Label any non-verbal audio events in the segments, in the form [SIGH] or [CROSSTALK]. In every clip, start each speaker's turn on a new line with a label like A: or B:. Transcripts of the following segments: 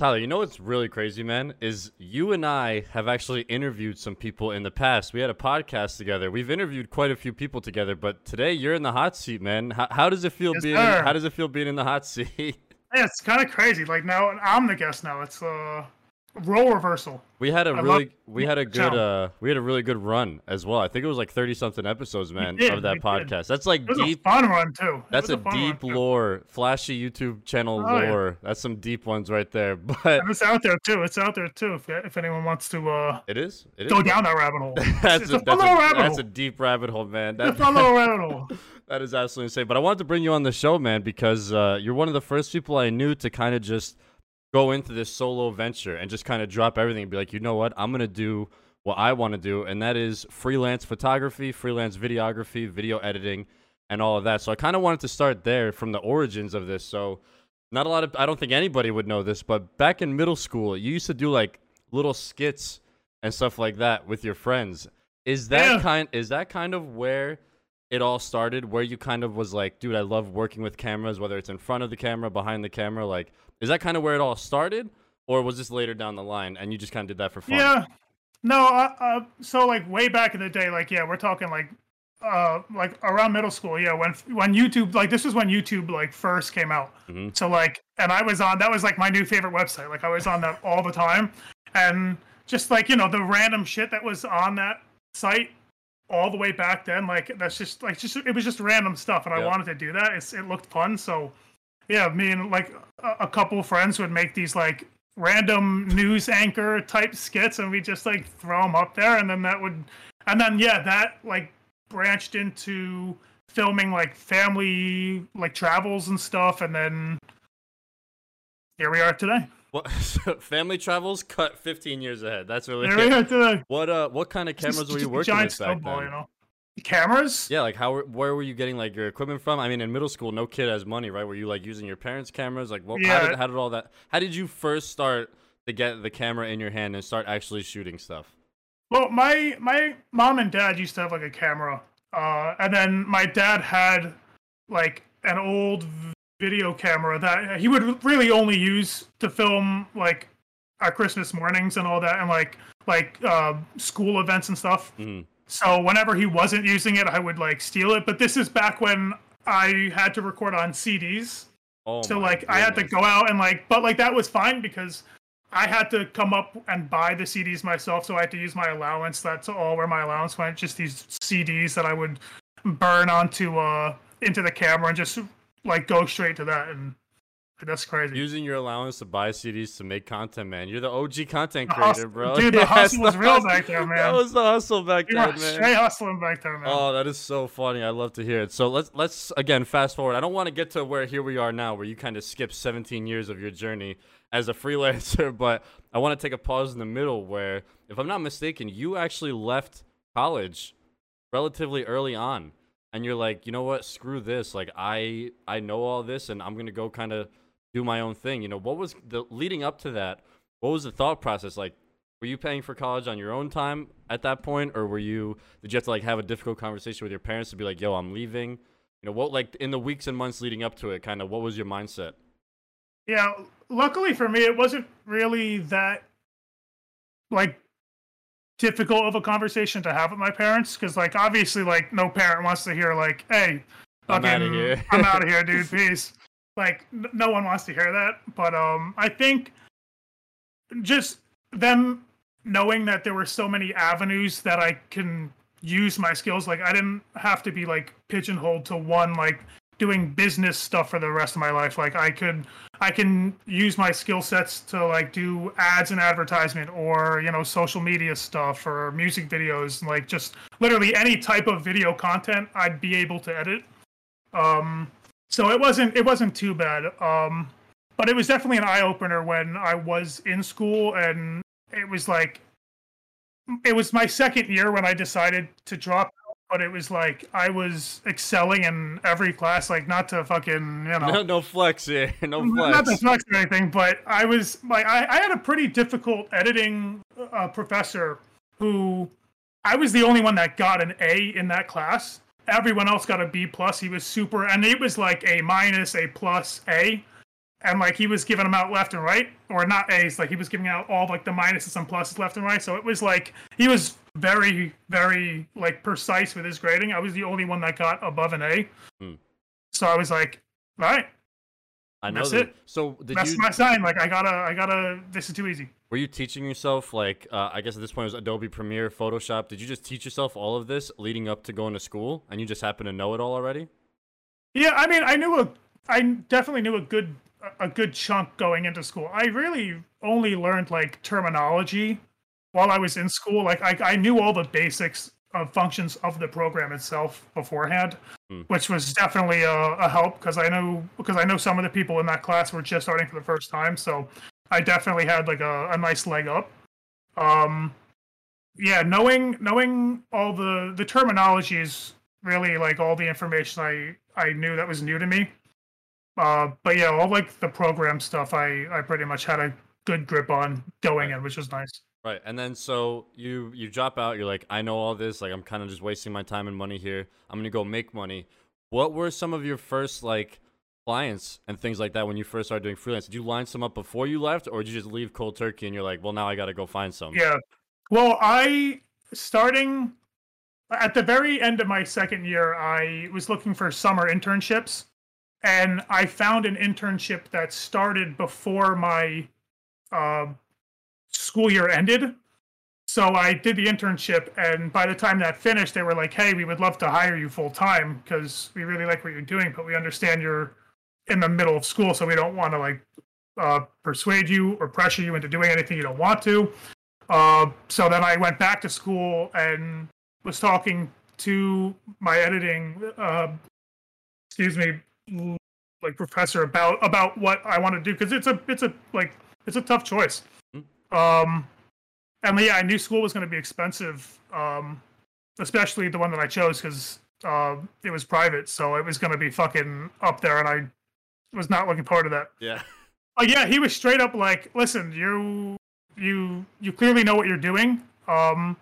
A: Tyler, you know what's really crazy, man? Is you and I have actually interviewed some people in the past. We had a podcast together. We've interviewed quite a few people together, but today you're in the hot seat, man. How, how does it feel
B: Yes,
A: being?
B: sir.
A: How does it feel being in the hot seat? [LAUGHS]
B: Yeah, it's kind of crazy. Like now, I'm the guest now. It's uh, role reversal.
A: We had a
B: I
A: really, we had a good, uh, we had a really good run as well. I think it was like thirty something episodes, man,
B: did,
A: of that
B: we did.
A: podcast. That's like deep.
B: a fun run too. It
A: That's
B: was
A: a, deep lore, Flashyy YouTube channel
B: Oh, yeah.
A: lore. That's some deep ones right there. [LAUGHS] But
B: And it's out there too. It's out there too. If, if anyone wants to uh,
A: it is. It is.
B: go down that rabbit hole, [LAUGHS]
A: that's
B: it's
A: a,
B: a fun
A: that's,
B: little
A: a, that's a deep rabbit hole, man.
B: It's a fun little rabbit hole. [LAUGHS]
A: that is absolutely insane. But I wanted to bring you on the show, man, because uh, you're one of the first people I knew to kind of just go into this solo venture and just kind of drop everything and be like, you know what, I'm gonna do what I want to do, and that is freelance photography, freelance videography, video editing, and all of that. So I kind of wanted to start there from the origins of this. So not a lot of I don't think anybody would know this, but back in middle school, you used to do like little skits and stuff like that with your friends. Is that
B: Yeah.
A: kind is that kind of where it all started where you kind of was like, dude, I love working with cameras, whether it's in front of the camera, behind the camera, like is that kind of where it all started or was this later down the line and you just kind of did that for fun?
B: Yeah. No, so like way back in the day, like yeah, we're talking like uh like around middle school, yeah, when when YouTube like this was when YouTube like first came out.
A: Mhm.
B: So like and I was on that was like my new favorite website. Like I was on that all the time. And just like, you know, the random shit that was on that site all the way back then, like that's just like just it was just random stuff and I wanted to do that. It's it looked fun, so yeah, me and like a, a couple friends would make these like random news anchor type skits and we just like throw them up there and then that would and then yeah that like branched into filming like family like travels and stuff and then here we are today
A: What [LAUGHS] family travels cut 15 years ahead. That's really
B: here we today
A: What uh what kind of cameras
B: Just-
A: were you working with back
B: snowball,
A: then?
B: you know cameras
A: Yeah, like how where were you getting like your equipment from? I mean, in middle school, no kid has money, right? Were you like using your parents' cameras? Like, what? How did how did all that? How did you first start to get the camera in your hand and start actually shooting stuff?
B: Well, my my mom and dad used to have like a camera, uh, and then my dad had like an old video camera that he would really only use to film like our Christmas mornings and all that, and like like uh, school events and stuff.
A: Mhm.
B: So whenever he wasn't using it, I would like steal it. But this is back when I had to record on CDs.
A: Oh,
B: So like I had to go out and like, but like that was fine because I had to come up and buy the CDs myself. So I had to use my allowance. That's all where my allowance went. Just these CDs that I would burn onto uh into the camera and just like go straight to that. And that's crazy.
A: using your allowance to buy CDs to make content, man. You're the OG content
B: The
A: creator, bro.
B: dude, the [LAUGHS]
A: Yes,
B: hustle was real
A: hustle-
B: back there, man.
A: That was the hustle back then, man.
B: straight hustling back there, man.
A: Oh, that is so funny. I love to hear it. So let's let's again fast forward. I don't want to get to where here we are now, where you kind of skip 17 years of your journey as a freelancer, [LAUGHS] but I want to take a pause in the middle where, if I'm not mistaken, you actually left college relatively early on, and you're like, you know what, screw this. Like I I know all this, and I'm gonna go kind of do my own thing. You know, what was the leading up to that? What was the thought process like? Were you paying for college on your own time at that point, or were you? Did you have to like have a difficult conversation with your parents to be like, "Yo, I'm leaving"? You know, what like in the weeks and months leading up to it, kind of what was your mindset?
B: Yeah, luckily for me, it wasn't really that like difficult of a conversation to have with my parents because, like, obviously, like, no parent wants to hear like, "Hey,
A: I'm
B: fucking-
A: here."
B: I'm out of [LAUGHS] here, dude. Peace." Like, n- no one wants to hear that. But um, I think just them knowing that there were so many avenues that I can use my skills. Like, I didn't have to be like pigeonholed to one like doing business stuff for the rest of my life. Like, I could I can use my skill sets to like do ads and advertisement or, you know, social media stuff or music videos like just literally any type of video content I'd be able to edit. Um so it wasn't it wasn't too bad. Um but it was definitely an eye opener when I was in school and it was like it was my second year when I decided to drop but it was like I was excelling in every class, like not to fucking you know
A: No, [LAUGHS] no flex here, [LAUGHS] no flex,
B: not to
A: flex.
B: or anything, but I was like, I, I had a pretty difficult editing uh, professor who I was the only one that got an A in that class. Everyone else got a B plus. He was super, and it was like a minus, a plus, A, and like he was giving them out left and right, or not A's, like he was giving out all like the minuses and pluses left and right. So it was like he was very, very like precise with his grading. I was the only one that got above an A.
A: Hmm.
B: So I was like, all right,
A: I know
B: That's
A: that.
B: it.
A: So did
B: that's
A: you
B: my sign. Like I gotta, I gotta. This is too easy.
A: were you teaching yourself like uh, I guess at this point it was Adobe Premiere, Photoshop? Did you just teach yourself all of this leading up to going to school, and you just happen to know it all already?
B: Yeah, I mean, I knew a, I definitely knew a good, a good chunk going into school. I really only learned like terminology while I was in school. Like I, I knew all the basics of functions of the program itself beforehand,
A: Hmm.
B: which was definitely a, a help because I know because I know some of the people in that class were just starting for the first time, so I definitely had like a, a nice leg up. Um, yeah, knowing knowing all the the terminology is really like all the information I I knew that was new to me. Uh, but yeah, all like the program stuff, I I pretty much had a good grip on going in, which was nice.
A: Right, and then so you you drop out. You're like, I know all this. Like, I'm kind of just wasting my time and money here. I'm gonna go make money. What were some of your first like clients and things like that when you first started doing freelance? Did you line some up before you left, or did you just leave cold turkey and you're like, well, now I gotta go find some?
B: Yeah. Well, I starting at the very end of my second year, I was looking for summer internships, and I found an internship that started before my uh, school year ended. So I did the internship, and by the time that finished, they were like, "Hey, we would love to hire you full time because we really like what you're doing, but we understand you're in the middle of school, so we don't want to like uh, persuade you or pressure you into doing anything you don't want to." Uh, so then I went back to school and was talking to my editing, uh, excuse me, like professor about about what I want to do because it's a it's a like it's a tough choice. Um, and yeah, I knew school was going to be expensive, um, especially the one that I chose because uh, it was private, so it was going to be fucking up there, and I was not looking forward to that.
A: Yeah.
B: Oh yeah, he was straight up like, "Listen, you you you clearly know what you're doing, um,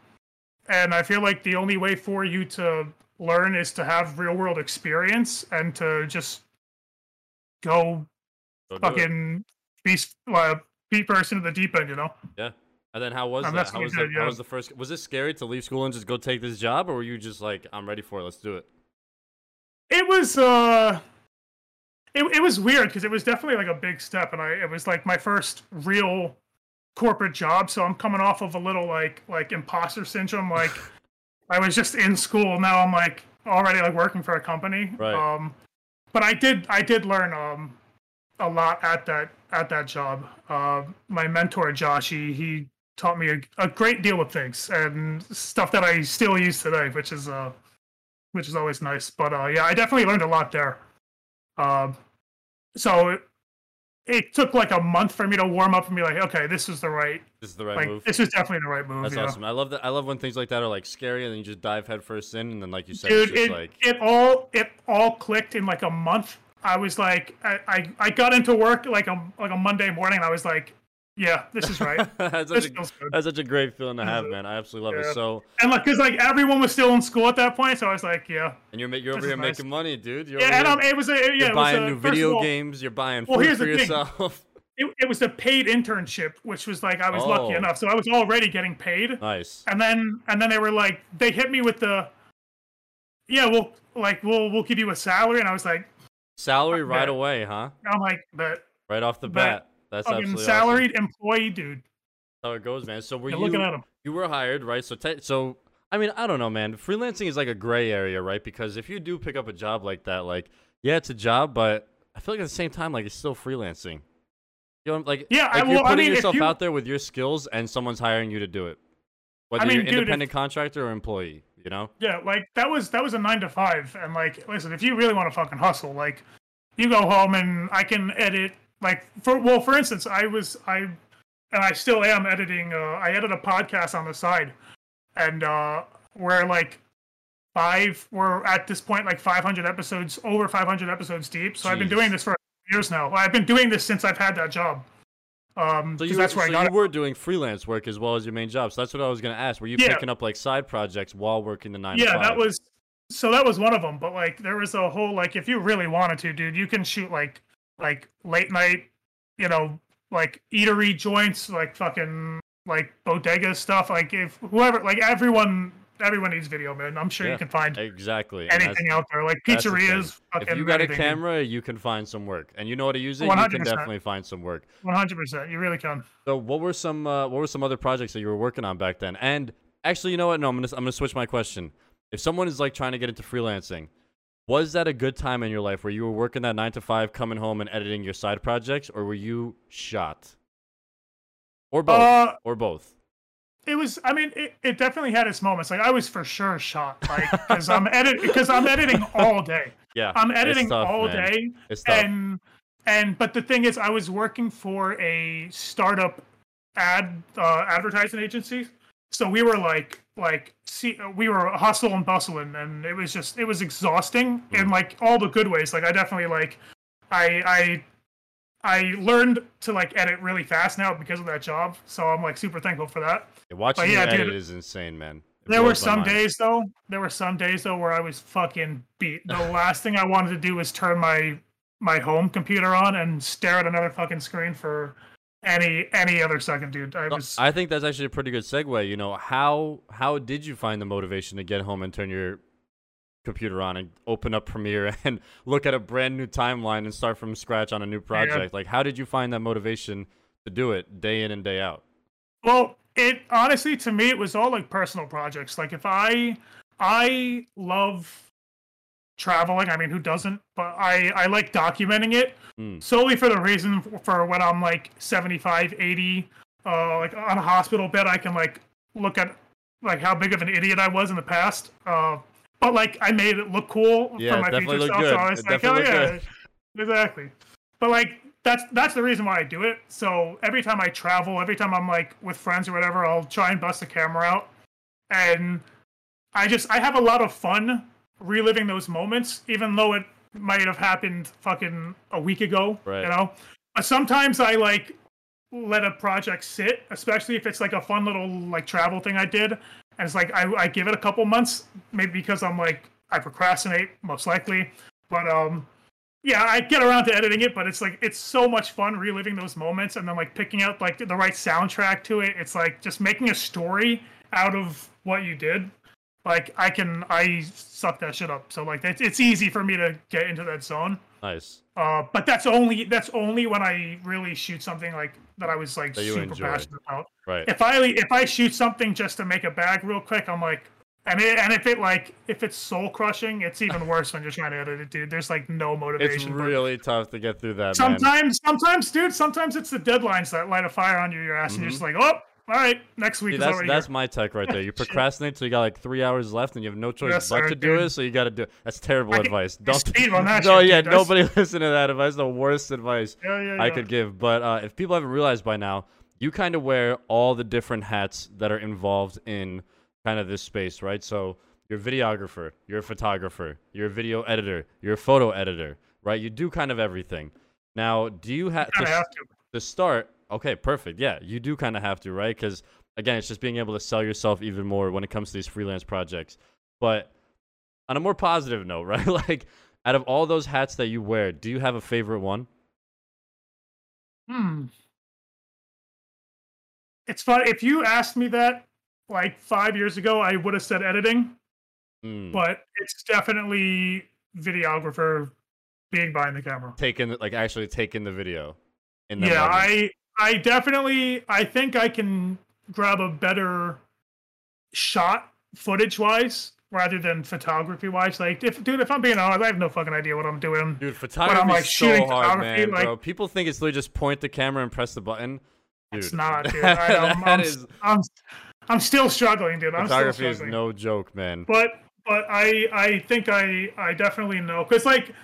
B: and I feel like the only way for you to learn is to have real world experience and to just go
A: Go
B: fucking be uh, be first into the deep end, you know." Yeah.
A: And then how was
B: And
A: that? How was
B: we
A: the,
B: did,
A: how was the first? Was it scary to leave school and just go take this job, or were you just like, I'm ready for it, let's do it?
B: It was uh, it it was weird because it was definitely like a big step, and I it was like my first real corporate job. So I'm coming off of a little like like imposter syndrome. Like [LAUGHS] I was just in school, now I'm like already like working for a company.
A: Right.
B: Um, but I did I did learn um a lot at that at that job. Uh, my mentor Josh, he, taught me a, a great deal of things and stuff that I still use today, which is uh which is always nice. But uh, yeah, I definitely learned a lot there. Um, so it, it took like a month for me to warm up and be like, okay, this is the right,
A: This is the right
B: like
A: move.
B: this is definitely the right move.
A: That's
B: yeah.
A: awesome. I love that. I love when things like that are like scary, and then you just dive headfirst in, and then like you said,
B: Dude,
A: it's just
B: it,
A: like
B: it all it all clicked in like a month. I was like, I, I, I got into work like a like a Monday morning. And I was like, yeah, this is right. [LAUGHS]
A: that's,
B: this
A: such a, that's such a great feeling to have, man. I absolutely love
B: Yeah.
A: it. So,
B: And like, cause like everyone was still in school at that point, so I was like, yeah,
A: and you're you're over here
B: nice.
A: making money, dude. You're
B: yeah. And um, it was a yeah,
A: you're
B: it was
A: buying
B: a,
A: new video
B: all,
A: games. You're buying
B: well, here's
A: for
B: the thing.
A: yourself. [LAUGHS]
B: It, it was a paid internship, which was like I was
A: Oh.
B: lucky enough, so I was already getting paid.
A: nice.
B: And then and then they were like, they hit me with the, yeah, we'll like we'll we'll give you a salary, and I was like,
A: Salary right away, huh?
B: I'm like, but
A: Right off the bat. That's absolutely
B: salaried employee, dude.
A: awesome. How it goes, man. So were
B: You're
A: you
B: looking at him.
A: you were hired, right? So te- so I mean, I don't know, man. Freelancing is like a gray area, right? Because if you do pick up a job like that, like yeah, it's a job, but I feel like at the same time, like it's still freelancing. You know, like
B: Yeah, I-
A: like you're
B: well, I
A: putting
B: mean,
A: yourself
B: you-
A: out there with your skills, and someone's hiring you to do it. Whether
B: mean,
A: you're
B: dude, if-
A: independent contractor or employee, you know.
B: Yeah, like that was that was a nine to five, and like, listen, if you really want to fucking hustle, like, you go home and I can edit. Like, for well, for instance, I was I, and I still am editing. Uh, I edit a podcast on the side, and uh, we're like five. We're at this point like 500 episodes, over 500 episodes deep. So I've been doing this for years now. I've been doing this since I've had that job. Um,
A: So you,
B: that's where
A: so
B: I got
A: you
B: it.
A: were doing freelance work as well as your main job. So that's what I was gonna ask. Were you
B: Yeah.
A: picking up like side projects while working the nine? to
B: yeah that was so that was one of them but like there was a whole like if you really wanted to dude you can shoot like like late night you know, like eatery joints, like fucking like bodega stuff. Like if whoever, like everyone, everyone needs video, man. I'm sure
A: Yeah,
B: you can find
A: Exactly.
B: anything out there, like
A: that's the
B: pizzerias.
A: If you got a camera, you can find some work, and you know how to use it. You
B: 100%.
A: can definitely find some work.
B: one hundred percent, you really can.
A: So, what were some uh, what were some other projects that you were working on back then? And actually, you know what? No, I'm gonna I'm gonna switch my question. If someone is like trying to get into freelancing, was that a good time in your life where you were working that nine to five, coming home and editing your side projects, or were you shot? Or both?
B: Uh,
A: or both?
B: It was. I mean, it, it definitely had its moments. Like I was for sure shot, like because I'm [LAUGHS] edit because I'm editing all day.
A: Yeah,
B: I'm editing
A: tough,
B: all
A: man.
B: day, and and but the thing is, I was working for a startup ad uh, advertising agency, so we were like like see we were hustle and bustling, and it was just it was exhausting in
A: Mhm.
B: like all the good ways. Like I definitely like I I. I learned to like edit really fast now because of that job, so I'm like super thankful for that.
A: Yeah, watching
B: yeah,
A: you
B: dude,
A: edit is insane, man. It
B: There were some days though. There were some days though where I was fucking beat. The [LAUGHS] last thing I wanted to do was turn my my home computer on and stare at another fucking screen for any any other second, dude. I was
A: I think that's actually a pretty good segue. You know, how how did you find the motivation to get home and turn your computer on and open up Premiere [LAUGHS] and look at a brand new timeline and start from scratch on a new project? Like, how did you find that motivation to do it day in and day out?
B: well. It honestly, to me, it was all like personal projects. Like if I I love traveling. I mean, who doesn't? But I I like documenting it
A: Mm.
B: solely for the reason for when I'm like 75, 80, uh, like on a hospital bed, I can like look at like how big of an idiot I was in the past. Uh, but like I made it look cool
A: Yeah,
B: for my future self.
A: good.
B: So I was
A: It
B: like, oh
A: definitely
B: yeah,
A: looked
B: exactly. But like that's that's the reason why I do it. So every time I travel, every time I'm like with friends or whatever, I'll try and bust the camera out, and I just I have a lot of fun reliving those moments, even though it might have happened fucking a week ago.
A: Right.
B: You know, but sometimes I like let a project sit, especially if it's like a fun little like travel thing I did, and it's like I, I give it a couple months, maybe because I'm like I procrastinate most likely, but um. Yeah, I get around to editing it, but it's like it's so much fun reliving those moments and then like picking out like the right soundtrack to it. It's like just making a story out of what you did like I can I suck that shit up. So like it's it's easy for me to get into that zone.
A: Nice.
B: Uh, but that's only that's only when I really shoot something like that I was like super
A: enjoy.
B: passionate about.
A: Right.
B: If I if I shoot something just to make a bag real quick, I'm like, and it, and if it like if it's soul crushing, it's even [LAUGHS] worse when you're trying to edit it, dude. There's like no
A: It's
B: motivation. but
A: really tough to get through that, man.
B: sometimes sometimes dude, sometimes it's the deadlines that light a fire on your ass, and you're just like, oh, all right, next week
A: that's that's
B: here.
A: my tech right there. You [LAUGHS] procrastinate till you got like three hours left, and you have no choice
B: Yes,
A: but
B: sir,
A: to do it. So you got to do. it. That's terrible
B: can-
A: advice. Don't.
B: speed on that [LAUGHS]
A: no,
B: shit,
A: yeah,
B: dude.
A: Nobody listen to that advice. The worst advice
B: Yeah, yeah,
A: I could give. But uh, if people haven't realized by now, you kind of wear all the different hats that are involved in kind of this space, right? So you're a videographer, you're a photographer, you're a video editor, you're a photo editor, right? You do kind of everything. Now, do you have to,
B: have to.
A: to start? Okay, perfect. Yeah, you do kind of have to, right? Because again, it's just being able to sell yourself even more when it comes to these freelance projects. But on a more positive note, [LAUGHS] right? like, out of all those hats that you wear, do you have a favorite one?
B: Hmm. It's fun. If you asked me that like five years ago, I would have said editing,
A: Mm.
B: but it's definitely videographer being behind the camera.
A: taking like actually taking the video
B: Yeah,
A: moment.
B: I I definitely I think I can grab a better shot footage wise rather than photography wise. Like if dude, if I'm being honest, I have no fucking idea what I'm doing.
A: dude photography
B: like,
A: is so hard man
B: like-
A: bro people think it's literally just point the camera and press the button dude
B: It's not, dude. [LAUGHS] I, I'm,
A: that
B: I'm,
A: is
B: I'm, I'm still struggling, dude. I'm still
A: photography is
B: struggling.
A: no joke man
B: but but I I think I I definitely know because like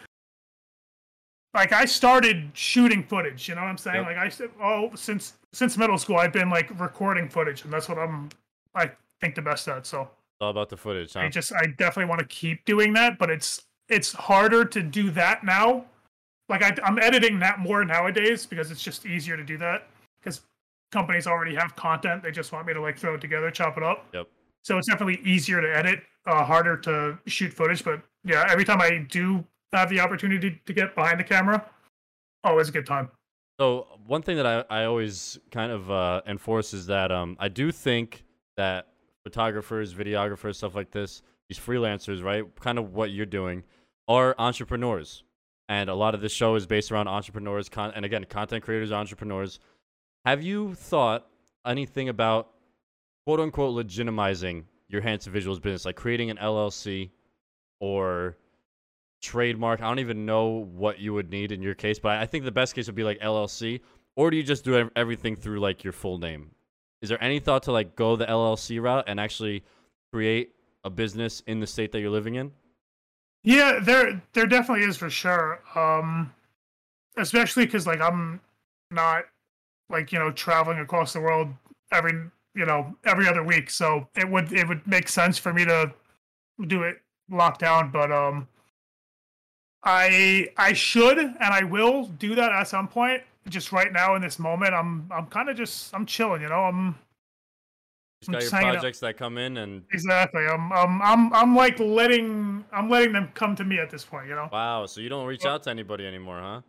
B: like I started shooting footage. You know what I'm saying?
A: Yep.
B: Like I said, oh since since middle school I've been like recording footage, and that's what I'm I think the best at. So
A: all about the footage huh?
B: I just I definitely want to keep doing that, but it's it's harder to do that now. Like I, I'm editing that more nowadays because it's just easier to do that because companies already have content. They just want me to like throw it together, chop it up.
A: Yep.
B: So it's definitely easier to edit, uh, harder to shoot footage. But yeah, every time I do have the opportunity to get behind the camera, always a good time.
A: So one thing that I, I always kind of uh, enforce is that um, I do think that photographers, videographers, stuff like this, these freelancers, right, kind of what you're doing, are entrepreneurs. And a lot of this show is based around entrepreneurs, con- and again, content creators, entrepreneurs. Have you thought anything about quote unquote legitimizing your Hansen Visuals business, like creating an LLC or trademark. I don't even know what you would need in your case, but I think the best case would be like LLC. Or do you just do everything through like your full name? Is there any thought to like go the LLC route and actually create a business in the state that you're living in?
B: Yeah, there there definitely is for sure. Um especially cuz like I'm not like, you know, traveling across the world every, you know, every other week. So it would it would make sense for me to do it locked down, but um I I should and I will do that at some point. Just right now in this moment, I'm I'm kind of just I'm chilling. You know, I'm.
A: Just got your projects that come in and
B: exactly. I'm I'm I'm I'm like letting I'm letting them come to me at this point. You know.
A: Wow. So you don't reach well, out to anybody anymore, huh?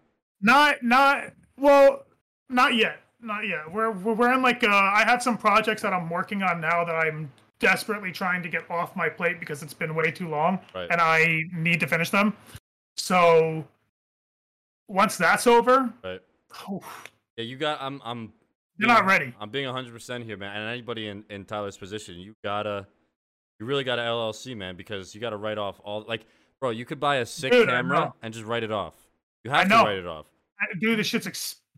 B: Not not well, not yet. Not yet. We're we're in like uh, I have some projects that I'm working on now that I'm desperately trying to get off my plate because it's been way too long right. and I need to finish them. So once that's over,
A: right. Oh, yeah, you got. I'm. I'm.
B: You're being, not ready.
A: I'm being 100 percent here, man. And anybody in in Tyler's position, you gotta. You really got to LLC, man, because you got to write off all. Like, bro, you could buy a sick Dude, camera and just write it off. You have to write it off.
B: Dude, this shit's expensive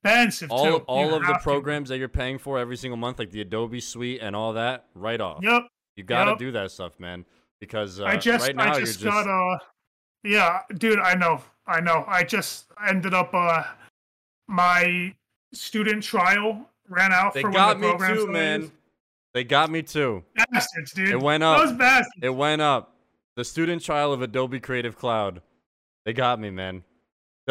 A: all,
B: too.
A: All you of the programs to. that you're paying for every single month, like the Adobe Suite and all that, right off.
B: Yep.
A: You got to
B: yep.
A: do that stuff, man. Because uh,
B: I just,
A: right now
B: I just got uh, yeah, dude, I know. I know. I just ended up uh my student trial ran out
A: they
B: for
A: got
B: the
A: me too, man. They got me too.
B: Bastards, dude.
A: It went up.
B: Those bastards.
A: It went up. The student trial of Adobe Creative Cloud. They got me, man.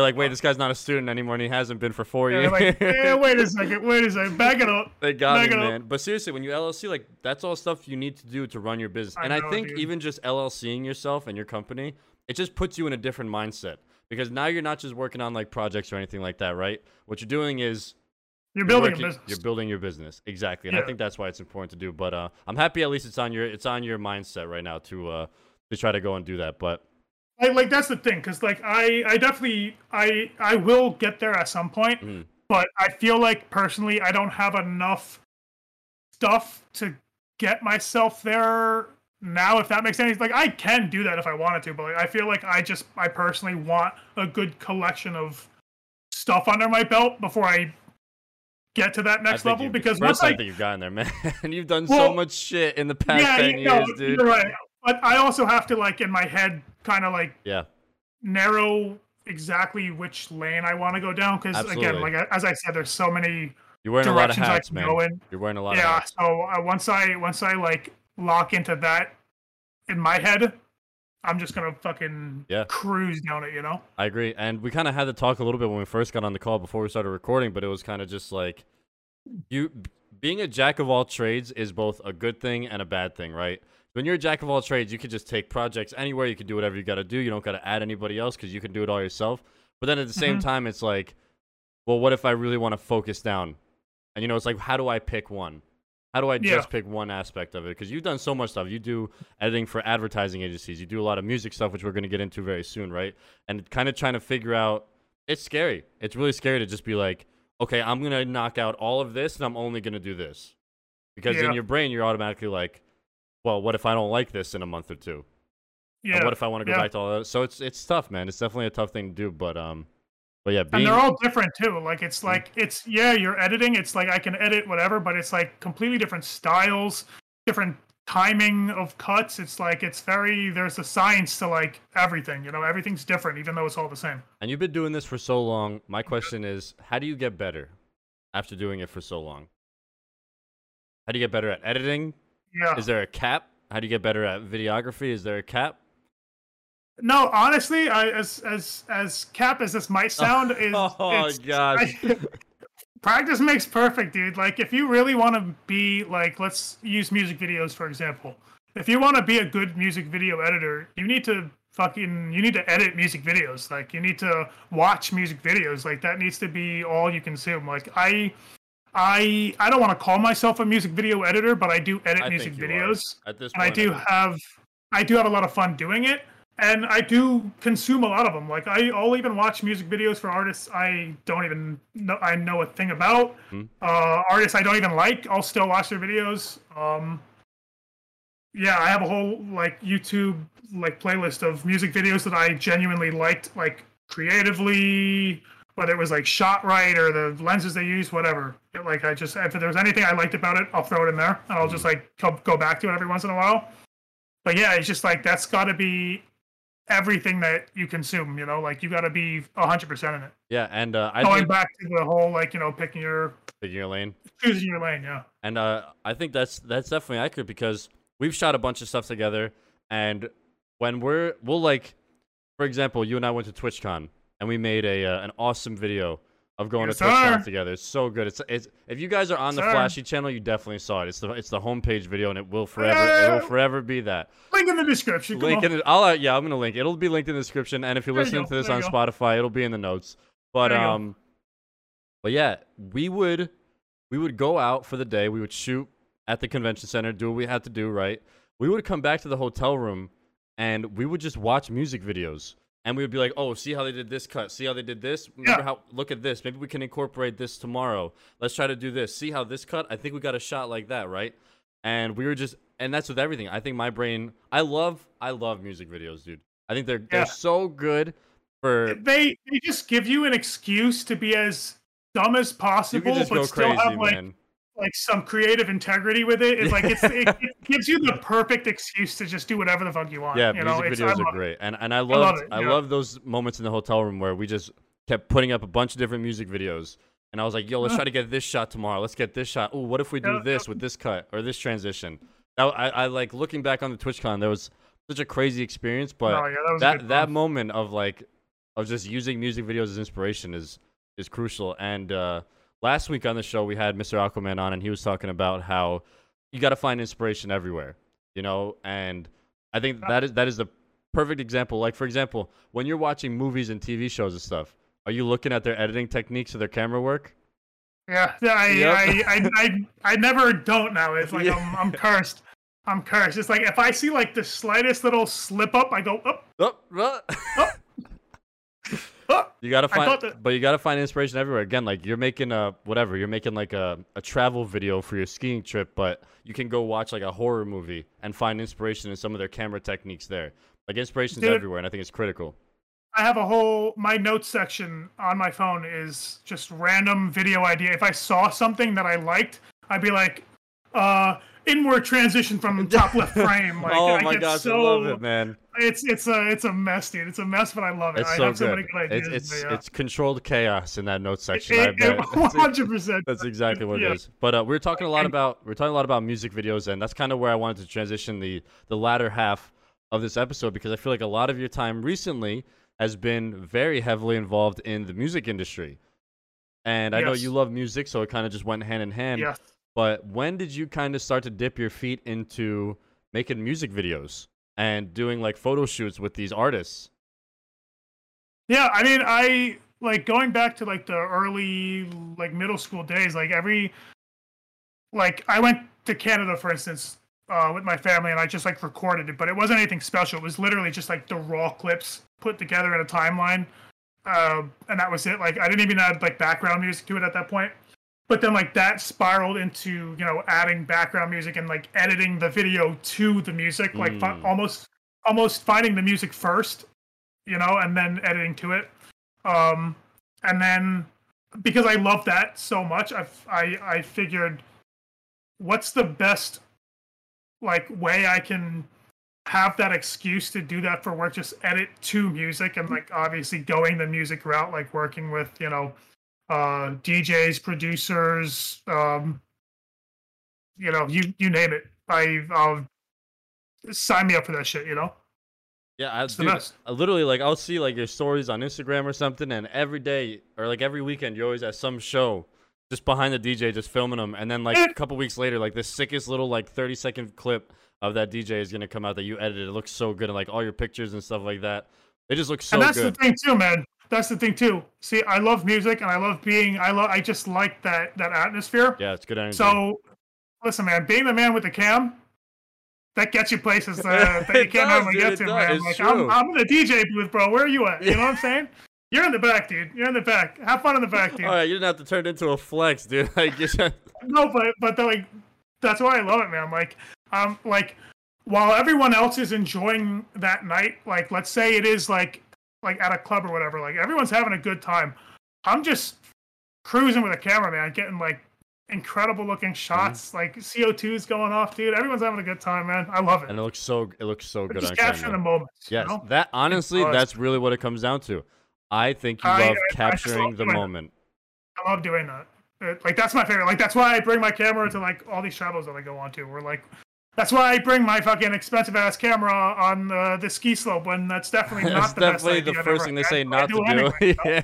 A: They're like, wait, this guy's not a student anymore, and he hasn't been for four
B: yeah,
A: years.
B: Like, yeah, wait a [LAUGHS] second, wait a second, back it up.
A: They got
B: back
A: me, man. But seriously, when you LLC, like, that's all stuff you need to do to run your business.
B: I
A: and
B: know,
A: I think
B: dude.
A: even just LLCing yourself and your company, it just puts you in a different mindset because now you're not just working on like projects or anything like that, right? What you're doing is
B: you're building
A: working,
B: a business.
A: You're building your business exactly, and
B: yeah.
A: I think that's why it's important to do. But uh, I'm happy at least it's on your it's on your mindset right now to uh, to try to go and do that. But
B: like, like that's the thing, because like I I definitely I I will get there at some point,
A: mm.
B: but I feel like personally I don't have enough stuff to get myself there now if that makes any sense like i can do that if i wanted to but like, i feel like i just i personally want a good collection of stuff under my belt before i get to that next level
A: you,
B: because
A: first
B: once I
A: think you've gotten there man. And [LAUGHS] you've done
B: well,
A: so much shit in the past
B: yeah,
A: 10
B: you know,
A: years dude.
B: you're right but i also have to like in my head kind of like
A: yeah
B: narrow exactly which lane i want to go down because again like as i said there's so many
A: you're wearing a lot of hats man
B: in.
A: you're wearing a lot
B: yeah
A: of hats.
B: so uh, once i once i like lock into that in my head, I'm just gonna fucking
A: yeah.
B: cruise down it, you know.
A: I agree, and we kind of had to talk a little bit when we first got on the call before we started recording, but it was kind of just like you being a jack of all trades is both a good thing and a bad thing, right? When you're a jack of all trades, you can just take projects anywhere. You can do whatever you got to do. You don't got to add anybody else because you can do it all yourself. But then at the same
B: Mhm.
A: time, it's like, well, what if I really want to focus down? And you know, it's like, how do I pick one? How do I
B: Yeah.
A: just pick one aspect of it? Because you've done so much stuff. You do editing for advertising agencies. You do a lot of music stuff, which we're going to get into very soon, right? And kind of trying to figure out. It's scary. It's really scary to just be like, okay, I'm going to knock out all of this, and I'm only going to do this. Because in your brain, you're automatically like, well, what if I don't like this in a month or two? And
B: Yeah.
A: what if I want to go
B: yeah.
A: back to all that? So it's it's tough, man. It's definitely a tough thing to do, but um, but yeah, being
B: and they're all different too. Like it's like it's yeah, you're editing. It's like I can edit whatever, but it's like completely different styles, different timing of cuts. It's like it's very there's a science to like everything. You know, everything's different, even though it's all the same.
A: and you've been doing this for so long. My question is, how do you get better after doing it for so long? How do you get better at editing?
B: Yeah.
A: Is there a cap? How do you get better at videography? Is there a cap?
B: No, honestly, I, as as as cap as this might sound, is [LAUGHS]
A: oh
B: it's,
A: gosh.
B: I- practice makes perfect, dude. Like if you really want to be like, let's use music videos for example. If you want to be a good music video editor, you need to fucking you need to edit music videos. Like you need to watch music videos. Like that needs to be all you consume. Like I I I don't want to call myself a music video editor, but I do edit
A: I
B: music videos.
A: At this
B: And I do
A: think-
B: have I do have a lot of fun doing it. And I do consume a lot of them. Like I, I'll even watch music videos for artists I don't even know I know a thing about.
A: Hmm.
B: Uh, artists I don't even like. I'll still watch their videos. Um, yeah, I have a whole like YouTube like playlist of music videos that I genuinely liked, like creatively, whether it was like shot right or the lenses they use, whatever. Like I just if there's anything I liked about it, I'll throw it in there, and I'll just like go, go back to it every once in a while. But yeah, it's just like that's got to be everything that you consume. You know, like you got to be hundred percent in it.
A: yeah, and uh, I
B: Going
A: think
B: back to the whole like you know picking your
A: picking your lane.
B: choosing your lane. Yeah.
A: And uh, I think that's that's definitely accurate because we've shot a bunch of stuff together, and when we're we'll like, for example, you and I went to TwitchCon and we made a uh, an awesome video of going
B: Yes,
A: to
B: sir.
A: together. It's so good. It's it's if you guys are on the
B: Sir.
A: Flashyy channel, you definitely saw it. It's the it's the homepage video, and it will forever it will forever be that.
B: Link in the description. Come
A: Link
B: on.
A: in it. I'll uh, yeah, I'm gonna link. It'll be linked in the description, and if you're
B: There you
A: listening
B: go,
A: to this
B: there
A: on. Spotify, it'll be in the notes. But
B: you go.
A: um, but yeah, we would we would go out for the day. We would shoot at the convention center, do what we had to do. Right. We would come back to the hotel room, and we would just watch music videos. And we would be like, "Oh, see how they did this cut? See how they did this? Remember
B: Yeah.
A: how? Look at this. Maybe we can incorporate this tomorrow. Let's try to do this. See how this cut? I think we got a shot like that, right?" And we were just, and that's with everything. I think my brain, I love, I love music videos, dude. I think they're
B: Yeah.
A: they're so good for
B: they they just give you an excuse to be as dumb as possible.
A: you
B: possible,
A: can just
B: but
A: go
B: still
A: crazy,
B: have like
A: man.
B: Like some creative integrity with it. It's like it's, it, [LAUGHS] it gives you the perfect excuse to just do whatever the fuck you want.
A: Yeah,
B: you know,
A: music
B: it's,
A: videos are
B: love it.
A: great, and and I
B: love
A: loved
B: it,
A: I, love those moments in the hotel room where we just kept putting up a bunch of different music videos, and I was like, "Yo, let's try to get this shot tomorrow. Let's get this shot. Oh, what if we do this with this cut or this transition?" That I, I like looking back on the TwitchCon. There was such a crazy experience, but
B: oh yeah, that
A: that that moment of like of just using music videos as inspiration is is crucial. And uh, last week on the show we had Mr. Aquaman on, and he was talking about how you got to find inspiration everywhere, you know. And I think uh, that is that is the perfect example. Like for example, when you're watching movies and TV shows and stuff, are you looking at their editing techniques or their camera work?
B: Yeah, yeah, I,
A: Yep.
B: I, I, I, I never don't now. It's like [LAUGHS]
A: Yeah.
B: I'm, I'm cursed. I'm cursed. It's like if I see like the slightest little slip up, I go up.
A: Oh. [LAUGHS] Oh, [LAUGHS] You gotta find,
B: that-
A: but you gotta find inspiration everywhere. Again, like you're making a whatever, you're making like a, a travel video for your skiing trip, but you can go watch like a horror movie and find inspiration in some of their camera techniques there. Like inspiration's
B: Dude.
A: everywhere, and I think it's critical.
B: I have a whole my notes section on my phone is just random video idea. If I saw something that I liked, I'd be like, uh, inward transition from top left frame. [LAUGHS] Like,
A: oh
B: I
A: my
B: get
A: gosh,
B: so,
A: I love it, man!
B: It's it's a it's a mess, dude. It's a mess, but I love it.
A: It's
B: I
A: so
B: have so many
A: good.
B: good ideas.
A: It's it's
B: but yeah.
A: it's controlled chaos in that note section. Bet. [LAUGHS] That's-
B: 100%.
A: That's exactly what
B: Yeah.
A: it is. But uh, we are talking a lot about we are talking a lot about music videos, and that's kind of where I wanted to transition the the latter half of this episode because I feel like a lot of your time recently has been very heavily involved in the music industry. And I know you love music, so it kind of just went hand in hand.
B: Yes.
A: But when did you kind of start to dip your feet into making music videos and doing like photo shoots with these artists?
B: Yeah, I mean, I like going back to like the early like middle school days. Like every, like I went to Canada, for instance, uh, with my family, and I just like recorded it, but it wasn't anything special. It was literally just like the raw clips put together in a timeline, uh, and that was it. Like I didn't even add like background music to it at that point. But then like that spiraled into you know adding background music and like editing the video to the music, like fi-
A: Mm.
B: almost almost finding the music first you know, and then editing to it. Um, and then because I love that so much, I I I figured, what's the best like way I can have that excuse to do that for work? Just edit to music and like obviously going the music route, like working with you know, uh, DJs, producers, um, you know, you you name it. I I'll sign me up for that shit. You know.
A: Yeah, I, dude,
B: best.
A: I literally like I'll see like your stories on Instagram or something, and every day or like every weekend you're always at some show, just behind the DJ, just filming them, and then like a couple weeks later, like the sickest little like 30 second clip of that DJ is gonna come out that you edited. It looks so good, and like all your pictures and stuff like that. They just look so good.
B: and that's
A: good.
B: the thing too, man. That's the thing too. See, I love music and I love being. I love. I just like that that atmosphere.
A: yeah, it's good energy.
B: So, listen, man. Being the man with the cam, that gets you places uh, that [LAUGHS] you can't
A: does,
B: normally get to, man.
A: it's
B: Like. I'm, I'm in the DJ booth, bro. Where are you at? You know what I'm saying? You're in the back, dude. You're in the back. Have fun in the back, dude.
A: all right, you didn't have to turn it into a flex, dude. [LAUGHS] Like, just- [LAUGHS]
B: No, but but like that's why I love it, man. Like um like while everyone else is enjoying that night, like let's say it is like like at a club or whatever, like everyone's having a good time. I'm just cruising with a camera, man, getting like incredible looking shots, mm-hmm. like CO2's going off, dude. Everyone's having a good time, man. I love it.
A: and it looks so it looks so
B: But
A: good
B: just capturing the moments.
A: Yes,
B: You know?
A: that honestly, that's really what it comes down to. I think you
B: I-
A: love
B: I- I
A: capturing
B: love
A: the moment.
B: I love doing that. Like that's my favorite. Like that's why I bring my camera to like all these travels that I go on to. We're like that's why I bring my fucking expensive ass camera on uh, the ski slope when that's definitely [LAUGHS] not
A: That's
B: the
A: definitely
B: best
A: the
B: idea I've
A: first thing they say not to do.
B: anyway, you [LAUGHS] know?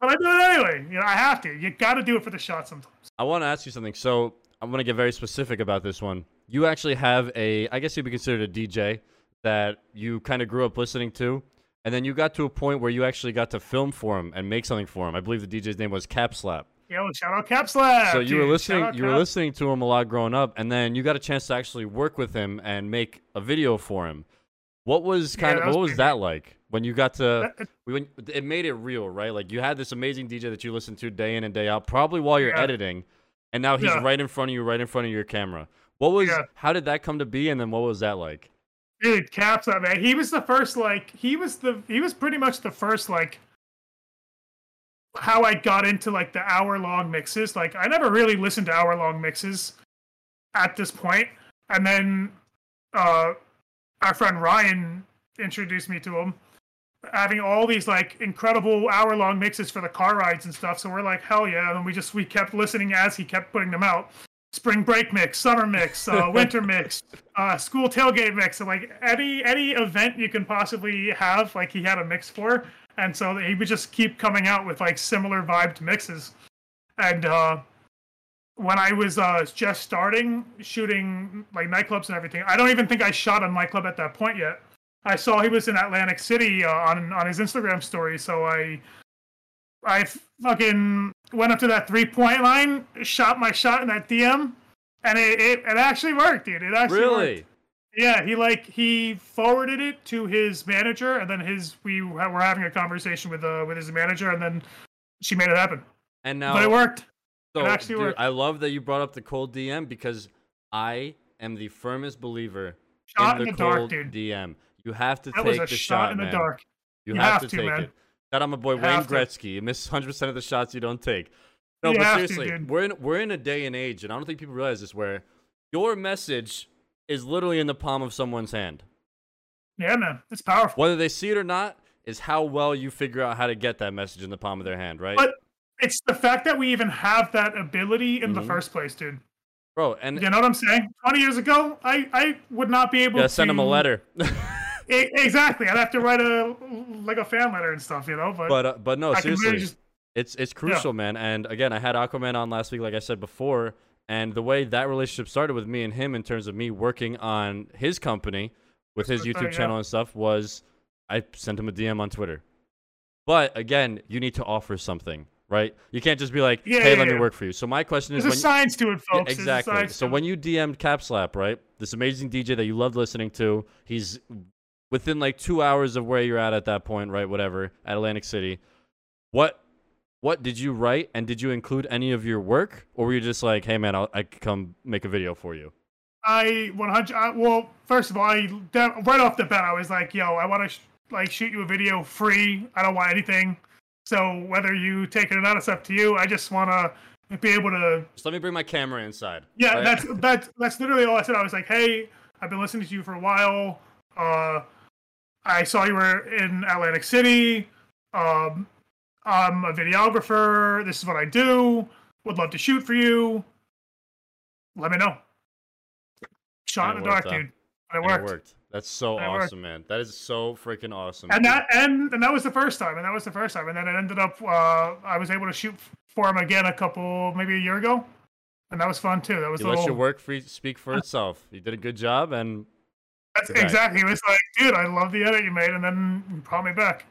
B: But I do it anyway. You know, I have to. You got to do it for the shot sometimes.
A: I want to ask you something. So I'm going to get very specific about this one. You actually have a, I guess you'd be considered a DJ that you kind of grew up listening to, and then you got to a point where you actually got to film for him and make something for him. I believe the DJ's name was Capslap.
B: Yo, shout out Capslap.
A: so you were listening, you were listening to him a lot growing up, and then you got a chance to actually work with him and make a video for him. What was kind
B: that
A: of
B: was
A: what was that like when you got to when it made it real, right? Like you had this amazing DJ that you listened to day in and day out, probably while you're
B: Yeah.
A: editing, and now he's
B: Yeah.
A: right in front of you, right in front of your camera. What was?
B: Yeah.
A: How did that come to be, and then what was that like?
B: Dude, Capslap, man. He was the first, like, he was the, he was pretty much the first, like, how I got into like the hour long mixes. Like, I never really listened to hour long mixes at this point. And then uh, our friend Ryan introduced me to him, having all these like incredible hour long mixes for the car rides and stuff. So we're like, hell yeah! And we just we kept listening as he kept putting them out. Spring break mix, summer mix, uh, [LAUGHS] winter mix, uh, school tailgate mix, and like any any event you can possibly have, like he had a mix for, and so he would just keep coming out with like similar vibed mixes. And uh, when I was uh, just starting shooting like nightclubs and everything, I don't even think I shot a nightclub at that point yet. I saw he was in Atlantic City uh, on on his Instagram story, so I I fucking went up to that three point line, shot my shot in that DM, and it, it, it actually worked, dude. It actually worked. Yeah, he like he forwarded it to his manager, and then his we were having a conversation with uh with his manager, and then she made it happen.
A: And now,
B: but it worked.
A: so,
B: actually
A: dude,
B: worked.
A: I love that you brought up the cold DM because I am the firmest believer
B: Shot
A: in
B: in
A: the,
B: the dark,
A: cold
B: dude.
A: DM. You have to
B: That
A: take
B: a
A: the
B: shot, in the dark.
A: You,
B: You
A: have,
B: have
A: to, take
B: man.
A: it. Shout out my boy
B: You
A: Wayne
B: to.
A: Gretzky. You miss 100% of the shots you don't take. No,
B: You
A: but
B: have to,
A: seriously, we're in we're in a day and age, and I don't think people realize this, where your message is literally in the palm of someone's hand.
B: Yeah, man, it's powerful.
A: Whether they see it or not is how well you figure out how to get that message in the palm of their hand, right?
B: But it's the fact that we even have that ability in the
A: Mhm.
B: first place, dude.
A: Bro, and
B: You know what I'm saying? Twenty years ago, I I would not be able
A: yeah,
B: to
A: send them a letter. [LAUGHS]
B: E- exactly, I'd have to write a like a fan letter and stuff, you know. But,
A: but uh, but no,
B: I
A: seriously,
B: really just
A: it's it's crucial, man. And again, I had Aquaman on last week, like I said before, and the way that relationship started with me and him, in terms of me working on his company with his YouTube channel and stuff, was I sent him a DM on Twitter. But again, you need to offer something, right? You can't just be like,
B: Yeah,
A: "Hey,
B: yeah,
A: let me work for you." So my question is,
B: there's a
A: when
B: science to it,
A: Yeah,
B: folks.
A: Exactly. So when you DM'd Capslap, right? This amazing DJ that you loved listening to, he's within like two hours of where you're at at that point, right? Whatever at Atlantic City. What what did you write, and did you include any of your work, or were you just like, "Hey, man, I'll, I could come make a video for you"?
B: I 100. I, well, first of all, I that, right off the bat, I was like, "Yo, I want to sh- like shoot you a video free. I don't want anything. So whether you take it or not, it's up to you. I just want to be able to
A: Just let me bring my camera inside.
B: Yeah,
A: right?
B: that's [LAUGHS] that's that's literally all I said. I was like, "Hey, I've been listening to you for a while. Uh, I saw you were in Atlantic City. Um, I'm a videographer. This is what I do. Would love to shoot for you. Let me know." Shot in the dark,
A: worked
B: dude. And it
A: And
B: worked.
A: That's so
B: it worked.
A: awesome, man. That is so freaking awesome.
B: And that and and that was the first time, and that was the first time, and then it ended up. Uh, I was able to shoot for him again a couple, maybe a year ago, and that was fun too. That was
A: you let
B: little,
A: your work free speak for [LAUGHS] itself. You did a good job, and
B: That's exactly. It was like, dude, I love the edit you made, and then you brought me back.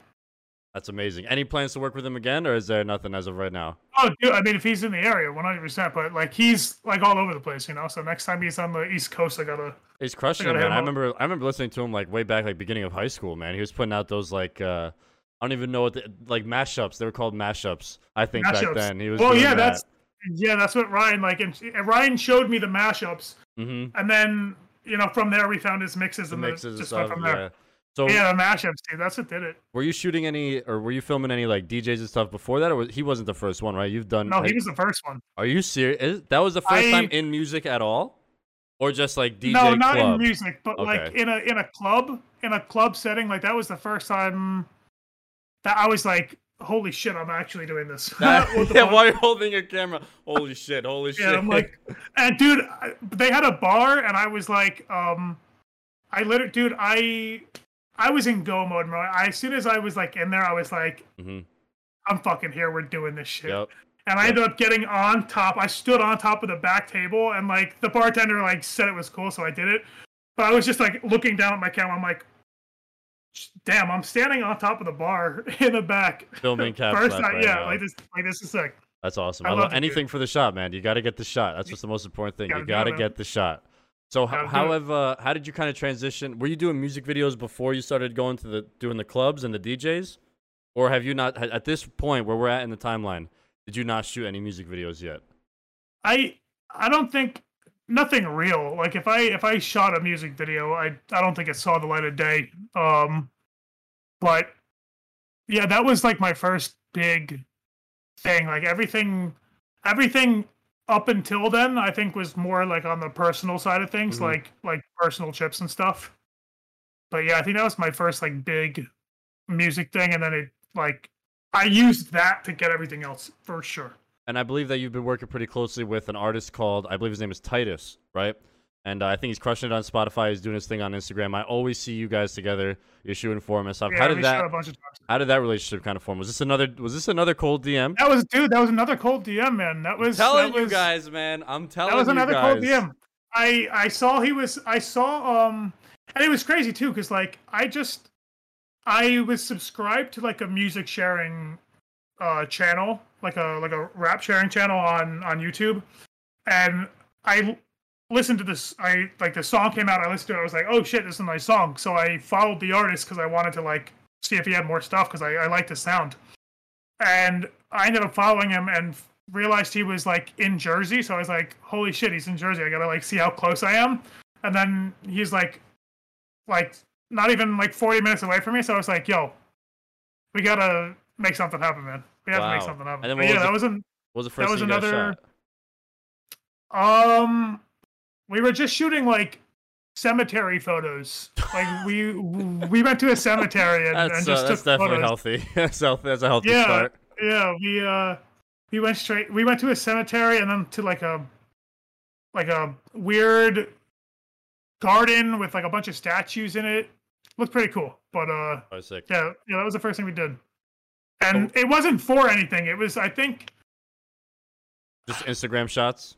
A: That's amazing. Any plans to work with him again, or is there nothing as of right now?
B: Oh, dude, I mean, if he's in the area, one hundred percent. But like, he's like all over the place, you know. So next time he's on the East Coast, I gotta.
A: He's crushing
B: I gotta
A: man. I remember, I remember listening to him like way back, like beginning of high school, man. He was putting out those like, uh, I don't even know what the, like mashups. They were called mashups. I think back then he was.
B: Well, yeah,
A: that.
B: that's yeah, that's what Ryan like. And and Ryan showed me the mashups,
A: mm-hmm.
B: and then you know from there we found his mixes
A: the
B: and
A: mixes
B: the,
A: and
B: just
A: stuff.
B: went from there.
A: Yeah. So
B: Yeah, the mashups, dude. That's what did it.
A: were you shooting any, or were you filming any like DJs and stuff before that, or was, he wasn't the first one, right? You've done.
B: No,
A: like-
B: he was the first one.
A: Are you serious? That was the first
B: I-
A: time in music at all, or just like DJ
B: no, not
A: club?
B: in music, but like in a in a club, in a club setting. Like that was the first time that I was like, "Holy shit, I'm actually doing this."
A: That- [LAUGHS] yeah,
B: fuck?
A: while you're holding your camera, holy shit, holy shit!
B: Yeah, I'm like, and dude, I- they had a bar, and I was like, um, I literally, dude, I, I was in go mode, bro. I, as soon as I was like in there, I was like,
A: Mhm.
B: I'm fucking here. We're doing this shit.
A: yep.
B: And I ended up getting on top. I stood on top of the back table, and like the bartender like said it was cool, so I did it. But I was just like looking down at my camera. I'm like, damn, I'm standing on top of the bar [LAUGHS] in the back.
A: Filming [LAUGHS] Cap
B: First, time,
A: right
B: yeah,
A: now.
B: like this, like this is sick.
A: That's awesome.
B: I
A: I
B: love
A: anything for the shot, man. You got to get the shot. That's what's the most important thing. You got to get the shot. So how have uh, how did you kind of transition? Were you doing music videos before you started going to the doing the clubs and the DJs, or have you not at this point where we're at in the timeline? Did you not shoot any music videos yet?
B: I I don't think nothing real. Like if I if I shot a music video, I I don't think it saw the light of day. Um but yeah, that was like my first big thing. Like everything everything up until then I think was more like on the personal side of things,
A: Mhm.
B: like like personal chips and stuff. But yeah, I think that was my first like big music thing and then it like I used that to get everything else for sure.
A: And I believe that you've been working pretty closely with an artist called, I believe his name is Titus, right? And uh, I think he's crushing it on Spotify. He's doing his thing on Instagram. I always see you guys together. You're shooting for him and stuff.
B: Yeah,
A: how did that?
B: a bunch of times.
A: How did that relationship kind of form? Was this another? Was this another cold DM?
B: That was dude. That was another cold DM, man. That was
A: telling
B: that
A: you
B: was,
A: guys, man. I'm telling you guys.
B: That was
A: you
B: another
A: guys.
B: cold DM. I I saw he was. I saw um, and it was crazy too, because like I just I was subscribed to like a music sharing uh channel, like a like a rap sharing channel on on YouTube, and I listened to this. I like the song came out. I listened to it. I was like, oh shit, this is a nice song. So I followed the artist because I wanted to like see if he had more stuff because I I liked the sound, and I ended up following him and realized he was like in Jersey. So I was like, holy shit, he's in Jersey. I gotta like see how close I am. And then he's like, like not even like 40 minutes away from me. So I was like, yo, we gotta make something happen, man. We have to make something happen.
A: And then
B: yeah,
A: was
B: that
A: the-
B: was an
A: was the first
B: was
A: you guys
B: another-? Um, we were just shooting like cemetery photos. Like we we went to a cemetery and, and
A: uh,
B: just
A: that's
B: took
A: definitely
B: photos.
A: healthy. [LAUGHS] that's healthy. That's a healthy
B: Yeah.
A: start.
B: Yeah, we uh we went straight. We went to a cemetery and then to like a like a weird garden with like a bunch of statues in it. Looked pretty cool, but uh
A: Oh, sick.
B: yeah, yeah, that was the first thing we did. And it wasn't for anything. It was, I think,
A: Just Instagram shots.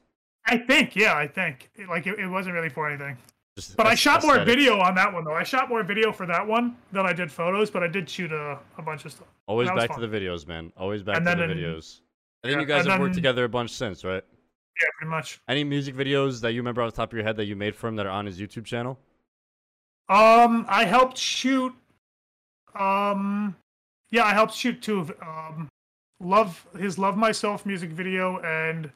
B: I think, yeah, I think, It- like it, it wasn't really for anything.
A: Just
B: But I
A: aes-
B: shot more video on that one though. I shot more video for that one than I did photos, but I did shoot a, a bunch of stuff.
A: Always back to the videos, man. Always back
B: And
A: to the
B: in-
A: videos. And then
B: yeah,
A: you guys
B: and
A: have worked together a bunch since, right?
B: Yeah, pretty much.
A: Any music videos that you remember off the top of your head that you made for him that are on his YouTube channel?
B: Um, I helped shoot. Um, yeah, I helped shoot two of um, love his "Love Myself" music video and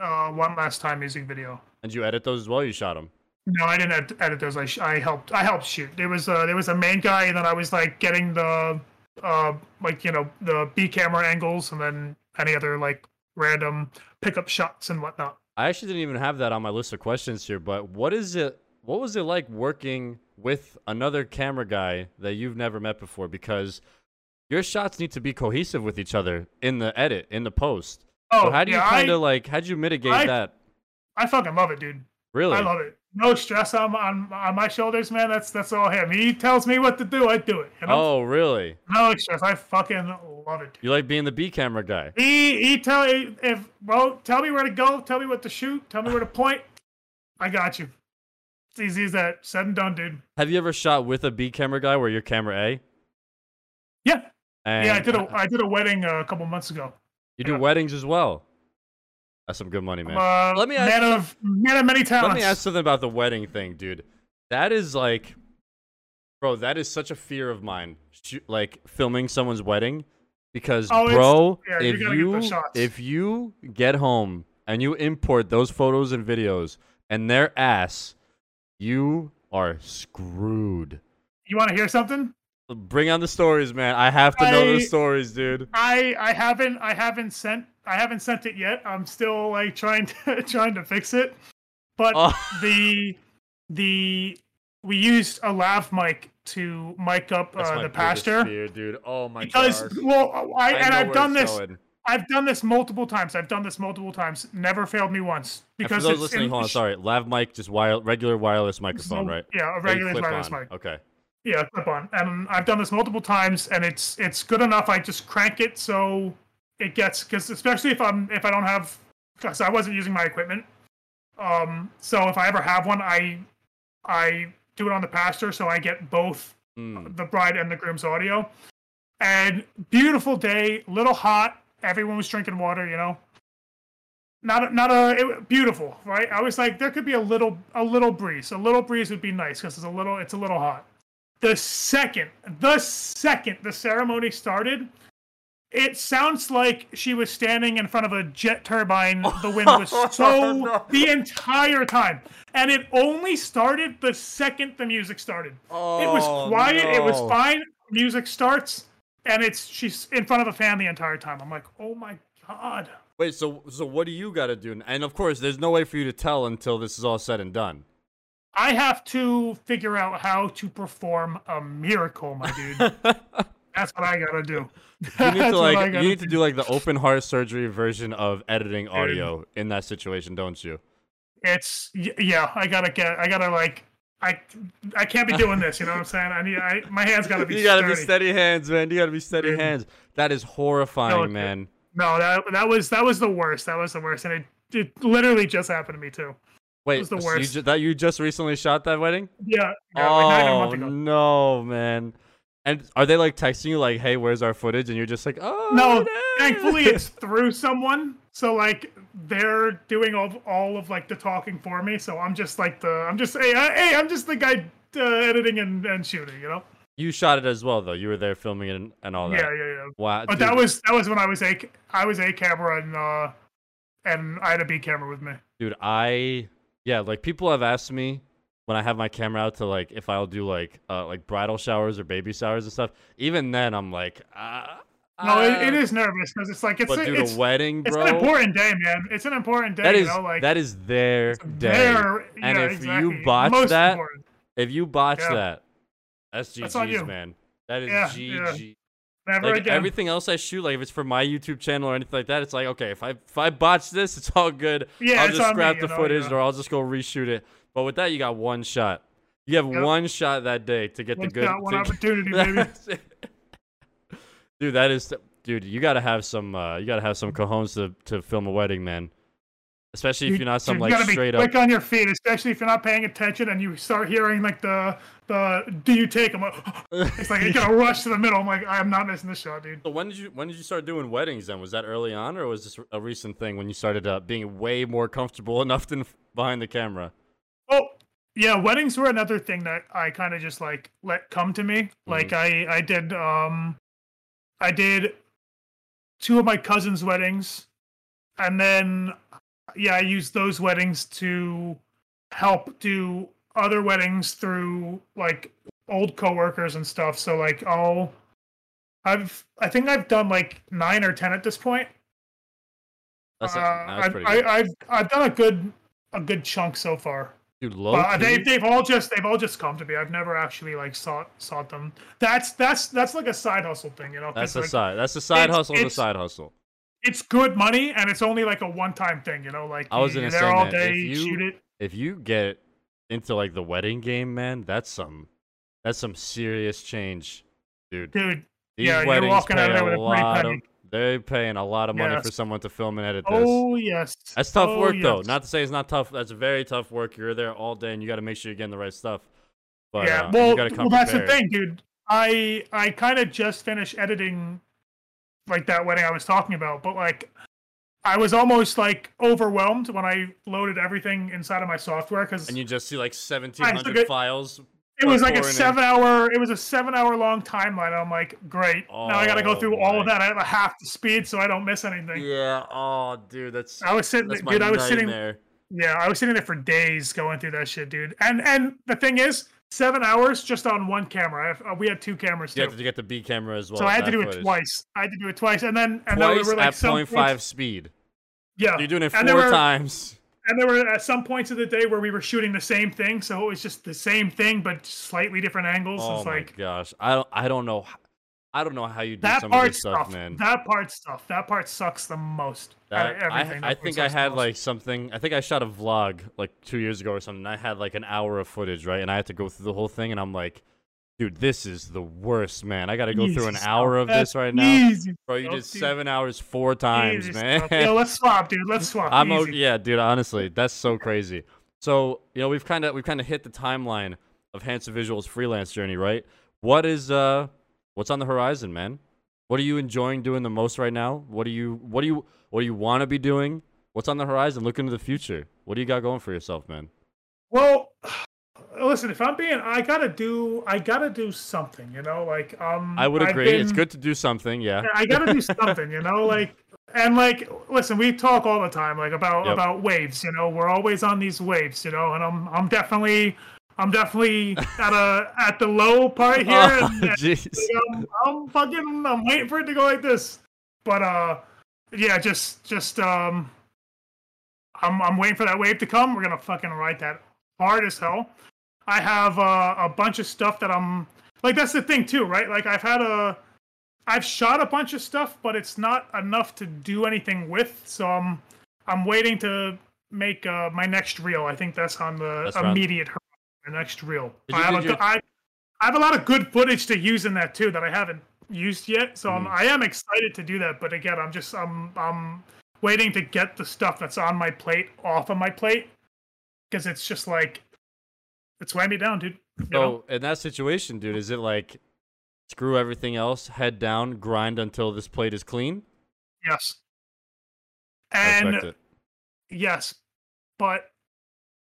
B: uh, "One Last Time" music video.
A: And you edit those as well? You shot them.
B: No, I didn't edit those. I, sh- I helped. I helped shoot. There was uh, there was a main guy, and then I was like getting the uh, like you know the B camera angles, and then any other like random pickup shots and whatnot.
A: I actually didn't even have that on my list of questions here, but what is it? What was it like working with another camera guy that you've never met before? Because your shots need to be cohesive with each other in the edit, in the post.
B: Oh,
A: So how do you kind of like? How would you mitigate
B: I-
A: that?
B: I fucking love it, dude.
A: Really?
B: I love it. no stress on, on on my shoulders, man. That's that's all him. He tells me what to do, I do it.
A: Oh, really?
B: No stress. I fucking love it.
A: You like being the B camera guy?
B: He he tell if well, tell me where to go, tell me what to shoot, tell me where to point. I got you. It's easy as that. Said and done, dude.
A: Have you ever shot with a B camera guy where you're camera A?
B: Yeah.
A: And
B: yeah, I did a I did a wedding uh, a couple months ago.
A: You do
B: yeah.
A: weddings as well. That's some good money, man.
B: Uh,
A: Let me ask
B: man of man of many talents.
A: Let me ask something about the wedding thing, dude. That is like, bro, that is such a fear of mine. Like filming someone's wedding, because
B: Oh,
A: bro,
B: yeah,
A: if you if you get home and you import those photos and videos and their ass, you are screwed.
B: You want to hear something?
A: Bring on the stories, man. I have to know the stories, dude.
B: I I haven't I haven't sent I haven't sent it yet. I'm still like trying [LAUGHS] to trying to fix it. But
A: Oh.
B: the the we used a lav mic to mic up uh, the
A: biggest
B: pastor
A: fear, dude. Oh my
B: because
A: gosh.
B: well I, and I've done this
A: going.
B: I've done this multiple times. I've done this multiple times. Never failed me once
A: And for
B: because
A: those
B: it's
A: listening,
B: in-
A: hold on, sorry. Lav mic, just wire, regular wireless microphone, right?
B: Yeah, a regular wireless
A: on.
B: mic.
A: Okay.
B: Yeah, clip on. And I've done this multiple times, and it's it's good enough. I just crank it so it gets because especially if I'm if I don't have because I wasn't using my equipment. Um, so if I ever have one, I I do it on the pastor, so I get both
A: Mm.
B: the bride and the groom's audio. And beautiful day, little hot. Everyone was drinking water, you know. Not a, not a it, beautiful, right? I was like, there could be a little a little breeze. A little breeze would be nice because it's a little it's a little hot. The second the second the ceremony started, it sounds like she was standing in front of a jet turbine. The wind was [LAUGHS] oh, so
A: No.
B: the entire time, and it only started the second the music started. It was
A: Oh,
B: quiet. It was fine. Music starts, and it's she's in front of a fan the entire time. I'm like, oh my god.
A: Wait, so so what do you got to do? And of course, there's no way for you to tell until this is all said and done.
B: I have to figure out how to perform a miracle, my dude. [LAUGHS] That's what I gotta do.
A: You [LAUGHS] need to like you need to do like the open heart surgery version of editing audio in that situation, don't you?
B: It's yeah. I gotta get. I gotta like. I I can't be doing this. You know what I'm saying? I need. I my hands gotta be. [LAUGHS]
A: You gotta be steady hands, man. You gotta be steady
B: Dude.
A: hands. That is horrifying,
B: No,
A: man.
B: No, that that was that was the worst. That was the worst, and it it literally just happened to me too.
A: Wait,
B: was the
A: so you ju- that you just recently shot that wedding?
B: Yeah. yeah like
A: oh
B: ago.
A: no, man. And are they like texting you like, "Hey, where's our footage?" And you're just like, "Oh
B: No, thankfully [LAUGHS] it's through someone. So like they're doing all all of like the talking for me. So I'm just like the I'm just hey I- hey I'm just the guy uh, editing and, and shooting. You know.
A: You shot it as well, though. You were there filming it and, and all that.
B: Yeah, yeah, yeah.
A: Wow.
B: But
A: dude,
B: that was that was when I was a I was a camera and uh and I had a B camera with me.
A: dude. I yeah, like people have asked me when I have my camera out to like if I'll do like uh like bridal showers or baby showers and stuff. Even then, I'm like, ah.
B: No, it, it
A: ah.
B: is nervous because it's like it's
A: But dude,
B: it's,
A: a wedding, bro.
B: it's an important day, man. It's an important day.
A: that is
B: you know, like
A: that is their day.
B: their-
A: And
B: yeah,
A: if you
B: exactly.
A: botch
B: Most
A: that,
B: important.
A: If you botch
B: Yeah.
A: that, that's GG's,
B: you.
A: man. That is
B: Yeah,
A: GG.
B: Never
A: Like
B: again.
A: everything else I shoot, like if it's for my YouTube channel or anything like that, it's like okay, if I if I botch this, it's all good.
B: Yeah,
A: I'll just
B: on me,
A: scrap the footage
B: yeah.
A: or I'll just go reshoot it. But with that, you got one shot. You have
B: Yep.
A: one shot that day to get
B: one
A: the good.
B: shot, one opportunity, [LAUGHS] baby.
A: dude, that is dude. You gotta have some. Uh, you gotta have some cojones to to film a wedding, man. Especially if
B: You-
A: you're not some
B: you
A: like
B: gotta be
A: up.
B: quick on your feet, especially if you're not paying attention and you start hearing like the the do you take them? [LAUGHS] It's like you gotta rush to the middle. I'm like, I'm not missing this shot, dude.
A: So when did you when did you start doing weddings? Then was that early on, or was this a recent thing when you started uh, being way more comfortable [LAUGHS] enough than behind the camera?
B: Oh, yeah, weddings were another thing that I kind of just like let come to me. Like I I did um I did two of my cousins' weddings and then yeah, I use those weddings to help do other weddings through like old coworkers and stuff. So like I'll I've I think I've done like 9 or 10 at this point.
A: That's, a,
B: Uh,
A: pretty
B: I,
A: good.
B: I've I've done a good a good chunk so far.
A: Dude,
B: Uh, they they've all just they've all just come to me. I've never actually like sought sought them. That's that's that's like a side hustle thing, you know.
A: That's a
B: like,
A: side. That's a side
B: it's-
A: hustle. a
B: it's-
A: side hustle.
B: It's good money, and it's only like a one time thing, you know. Like
A: I was
B: you're
A: gonna
B: there
A: say,
B: all
A: man,
B: day,
A: if
B: you shoot it.
A: If you get into like the wedding game, man, that's some that's some serious change, dude.
B: dude.
A: These
B: yeah, you're
A: weddings
B: walking out
A: pay
B: of there with a
A: lot of they're paying a lot of money for someone to film and edit this.
B: Oh yes.
A: That's tough
B: Oh,
A: work though. Not to say it's not tough. That's very tough work. You're there all day and you got to make sure you're getting the right stuff. But
B: yeah,
A: uh,
B: well,
A: you got to come
B: well, that's
A: prepared.
B: the thing, dude. I I kind of just finished editing, like that wedding I was talking about, but like, I was almost like overwhelmed when I loaded everything inside of my software because
A: And you just see like
B: I
A: 1700 files.
B: it was like a seven hour. It was a seven hour long timeline. I'm like, great. now I got to go
A: Oh,
B: through all of
A: oh,
B: that at a half the speed so I don't miss anything.
A: Yeah. Oh, dude, that's
B: I was sitting, dude. I was sitting.
A: nightmare.
B: Yeah, I was sitting there for days going through that shit, dude. And and the thing is, seven hours just on one camera. I have, uh, we had two cameras
A: You
B: too.
A: have to get the B camera as well.
B: so I had to do it twice. I had to do it twice, and then and then we were like
A: at
B: some
A: 0.5
B: points-
A: speed.
B: Yeah,
A: You're doing it four
B: were-
A: times.
B: and there were at some points of the day where we were shooting the same thing, so it was just the same thing but slightly different angles.
A: Oh
B: it's
A: my
B: like
A: gosh, I don't, I don't know, I don't know how you do
B: that
A: some of
B: part
A: this stuff,
B: stuff.
A: man.
B: That part stuff. That part sucks the most.
A: That- I,
B: everything.
A: I think I had like something. I think I shot a vlog like two years ago or something. I had like an hour of footage, right? And I had to go through the whole thing, and I'm like, dude, this is the worst, man. I got to go through an
B: Easy
A: hour of this right now,
B: Easy
A: bro. You did seven hours four times,
B: Easy
A: man.
B: Yeah, let's swap, dude. Let's swap. [LAUGHS]
A: I'm
B: Easy.
A: o- yeah, dude. Honestly, that's so crazy. So you know, we've kind of we've kind of hit the timeline of Hansen Visuals freelance journey, right? What is uh, what's on the horizon, man? What are you enjoying doing the most right now? What do you what do you what do you want to be doing? What's on the horizon? Look into the future. What do you got going for yourself, man?
B: Well, [SIGHS] listen, if I'm being, I gotta do, I gotta do something, you know, like um.
A: I would agree. It's
B: been-
A: good to do something. Yeah.
B: I gotta do [LAUGHS] something, you know, like and like listen, we talk all the time like about
A: Yep.
B: about waves, you know. We're always on these waves, you know, and I'm I'm definitely I'm definitely at a at the low part [LAUGHS] here.
A: Oh,
B: and, and. I'm, I'm fucking I'm waiting for it to go like this. But uh yeah, just just um I'm I'm waiting for that wave to come. We're gonna fucking ride that hard as hell. I have uh, a bunch of stuff that I'm like that's the thing too, right? Like I've had a I've shot a bunch of stuff, but it's not enough to do anything with. So I'm I'm waiting to make uh, my next reel. I think that's on the
A: That's
B: immediate horizon. My next reel.
A: Did
B: I have, a,
A: you-
B: I, I have a lot of good footage to use in that too that I haven't used yet. So
A: Mm.
B: I'm, I am excited to do that. But again, I'm just I'm I'm waiting to get the stuff that's on my plate off of my plate because it's just like it's weighing me down, dude. You know?
A: So in that situation, dude, is it like screw everything else, head down, grind until this plate is clean?
B: Yes. And yes, but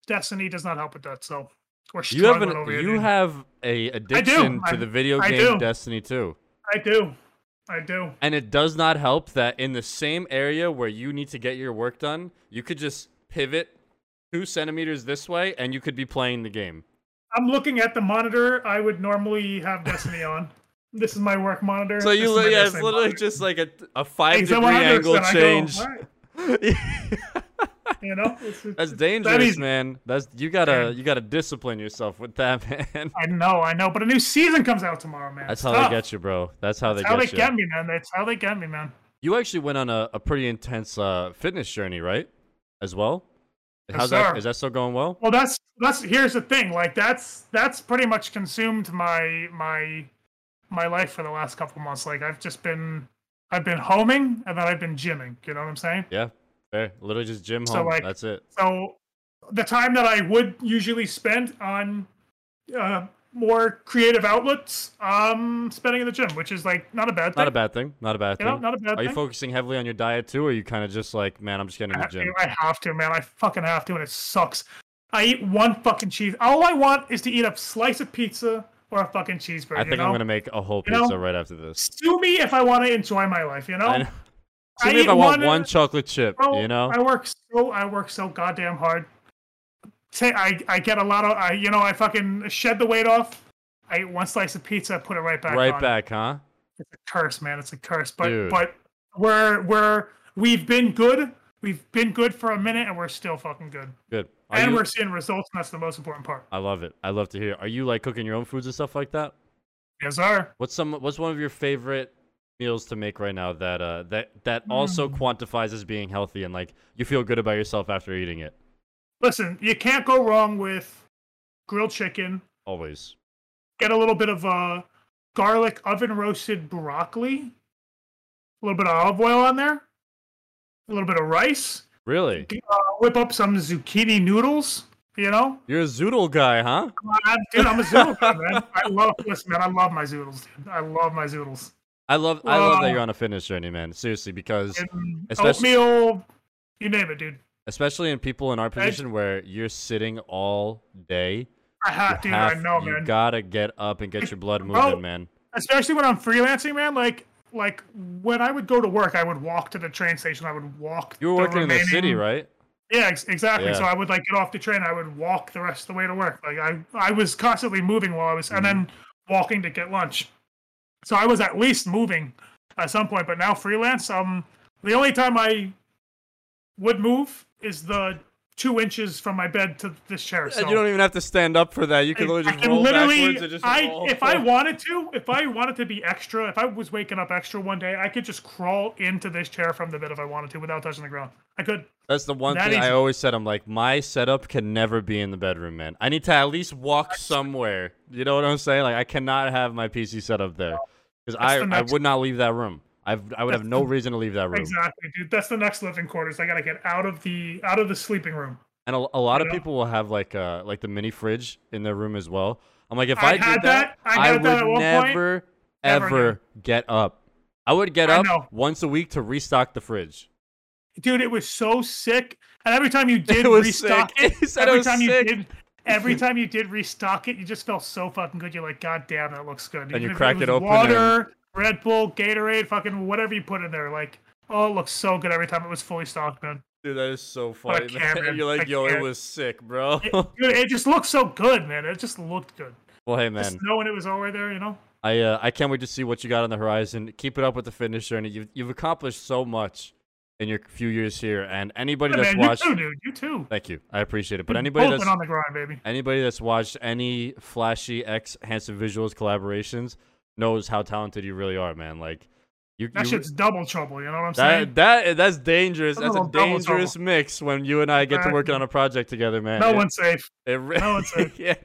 B: Destiny does not help with that. So we're
A: You have an,
B: over
A: you have a addiction to the video
B: I
A: game. Destiny 2.
B: I do, I do.
A: And it does not help that in the same area where you need to get your work done, you could just pivot two centimeters this way and you could be playing the game.
B: I'm looking at the monitor. I would normally have Destiny on. [LAUGHS] This is my work monitor.
A: So you,
B: is my
A: li- yeah, it's literally
B: monitor.
A: just like a, a five degree angle
B: go,
A: change.
B: "All right," [LAUGHS] [LAUGHS] [LAUGHS] You know, It's- it's-
A: That's
B: that
A: dangerous, man. That's you gotta you gotta discipline yourself with that, [LAUGHS] man.
B: I know, I know, but a new season comes out tomorrow, man.
A: That's
B: It's
A: how
B: tough.
A: they get you, bro. That's how
B: That's
A: they
B: how
A: get
B: they
A: you.
B: get me, man. That's how they get me, man.
A: You actually went on a, a pretty intense uh, fitness journey, right? As well. How's that?
B: sir.
A: Is that still going well?
B: Well, that's that's here's the thing. Like that's that's pretty much consumed my my my life for the last couple months. Like I've just been I've been homing and then I've been gymming. You know what I'm saying?
A: Yeah, fair. Literally just gym
B: So,
A: home.
B: like-
A: That's it.
B: So the time that I would usually spend on uh, more creative outlets, um, spending in the gym, which is like not a bad thing.
A: Not a bad thing. Not a bad
B: you
A: thing.
B: know, not a bad
A: Are you focusing heavily on your diet too, or are you kind of just like, man, I'm just getting in the gym?
B: I have to, man. I fucking have to, and it sucks. I eat one fucking cheese. All I want is to eat a slice of pizza or a fucking cheeseburger.
A: I think
B: you know?
A: I'm gonna make a whole
B: You know?
A: pizza right after this.
B: sue me if I want to enjoy my life. You know.
A: I know.
B: I
A: if I want
B: one-
A: chocolate chip,
B: Bro,
A: you know?
B: I work so I work so goddamn hard. Say I I get a lot of I you know I fucking shed the weight off. I eat one slice of pizza, put it right back.
A: right
B: on.
A: back, huh?
B: It's a curse, man. It's a curse. But
A: Dude.
B: but we're we're we've been good. We've been good for a minute, and we're still fucking good.
A: Good. Are
B: and
A: you-
B: we're seeing results, and that's the most important part.
A: I love it. I love to hear. Are you like cooking your own foods and stuff like that?
B: Yes, sir.
A: What's some? What's one of your favorite meals to make right now that uh that that also
B: Hmm.
A: quantifies as being healthy and like you feel good about yourself after eating it?
B: Listen, you can't go wrong with grilled chicken.
A: Always.
B: Get a little bit of uh, garlic oven roasted broccoli. A little bit of olive oil on there. A little bit of rice.
A: Really?
B: Uh, whip up some zucchini noodles. You know,
A: You're a zoodle guy, huh?
B: Uh, dude, I'm a zoodle guy, man. I love listen, man. I love my zoodles, dude. I love my zoodles.
A: I love I love that you're on a fitness journey, man. Seriously, because Especially-
B: oatmeal, you name it, dude.
A: especially in people in our position where you're sitting all day,
B: I have,
A: you,
B: dude. I know,
A: you
B: man.
A: You gotta get up and get your blood moving, man.
B: especially when I'm freelancing, man. Like, like when I would go to work, I would walk to the train station. I would walk.
A: You were
B: the
A: working in the city, right?
B: Yeah, ex- exactly.
A: Yeah.
B: So I would like get off the train. I would walk the rest of the way to work. Like I, I was constantly moving while I was, and then
A: Mm-hmm.
B: walking to get lunch. So I was at least moving at some point. But now freelance, um, the only time I would move is the two inches from my bed to this chair. So
A: And you don't even have to stand up for that. You can
B: I-
A: literally
B: I
A: just
B: can
A: roll
B: literally,
A: backwards just
B: I
A: roll.
B: if I wanted to, if I wanted to be extra, if I was waking up extra one day, I could just crawl into this chair from the bed if I wanted to without touching the ground. I could.
A: That's the one
B: That
A: thing I always said. I'm like, my setup can never be in the bedroom, man. I need to at least walk somewhere. You know what I'm saying? Like, I cannot have my PC set up there because I, I would not leave that room. I've, I would have no reason to leave that room.
B: Exactly, dude. That's the next living quarters. I gotta get out of the out of the sleeping room.
A: And a, a lot of
B: know?
A: people will have like uh like the mini fridge in their room as well. I'm like, if
B: I
A: I, did
B: had
A: that,
B: that. I
A: would
B: that at one point.
A: never
B: Never
A: ever get up. I would get
B: I
A: up
B: know.
A: once a week to restock the fridge.
B: Dude, it was so sick. And every time you [LAUGHS] did
A: was
B: restock [LAUGHS] it,
A: it
B: every
A: was
B: time
A: sick.
B: you did every [LAUGHS] time you did restock it, you just felt so fucking good. You're like, God damn, that looks good.
A: And you crack
B: was
A: it open
B: Water, Red Bull, Gatorade, fucking whatever you put in there. Like, oh, it looks so good every time it was fully stocked, man.
A: Dude, that is so funny. [LAUGHS] You're like, yo, it was sick, bro.
B: It, dude, it just looked so good, man. It just looked good.
A: well, hey,
B: Just
A: man,
B: knowing it was already there, you know?
A: I uh, I can't wait to see what you got on the horizon. Keep it up with the fitness journey. You've you've accomplished so much in your few years here, and anybody
B: Yeah,
A: that's
B: man,
A: watched,
B: you too, dude. You too.
A: thank you, I appreciate it. But anybody that's
B: on the grind, baby.
A: anybody that's watched any Flashyy X Hansen Visuals collaborations knows how talented you really are, man. Like you,
B: That
A: you
B: shit's double trouble. You know what I'm saying?
A: that that that's dangerous.
B: That's a
A: That's a dangerous mix when you and I get to working on a project together, man.
B: no
A: It-
B: one's safe.
A: It
B: No, it's a- [LAUGHS]
A: yeah,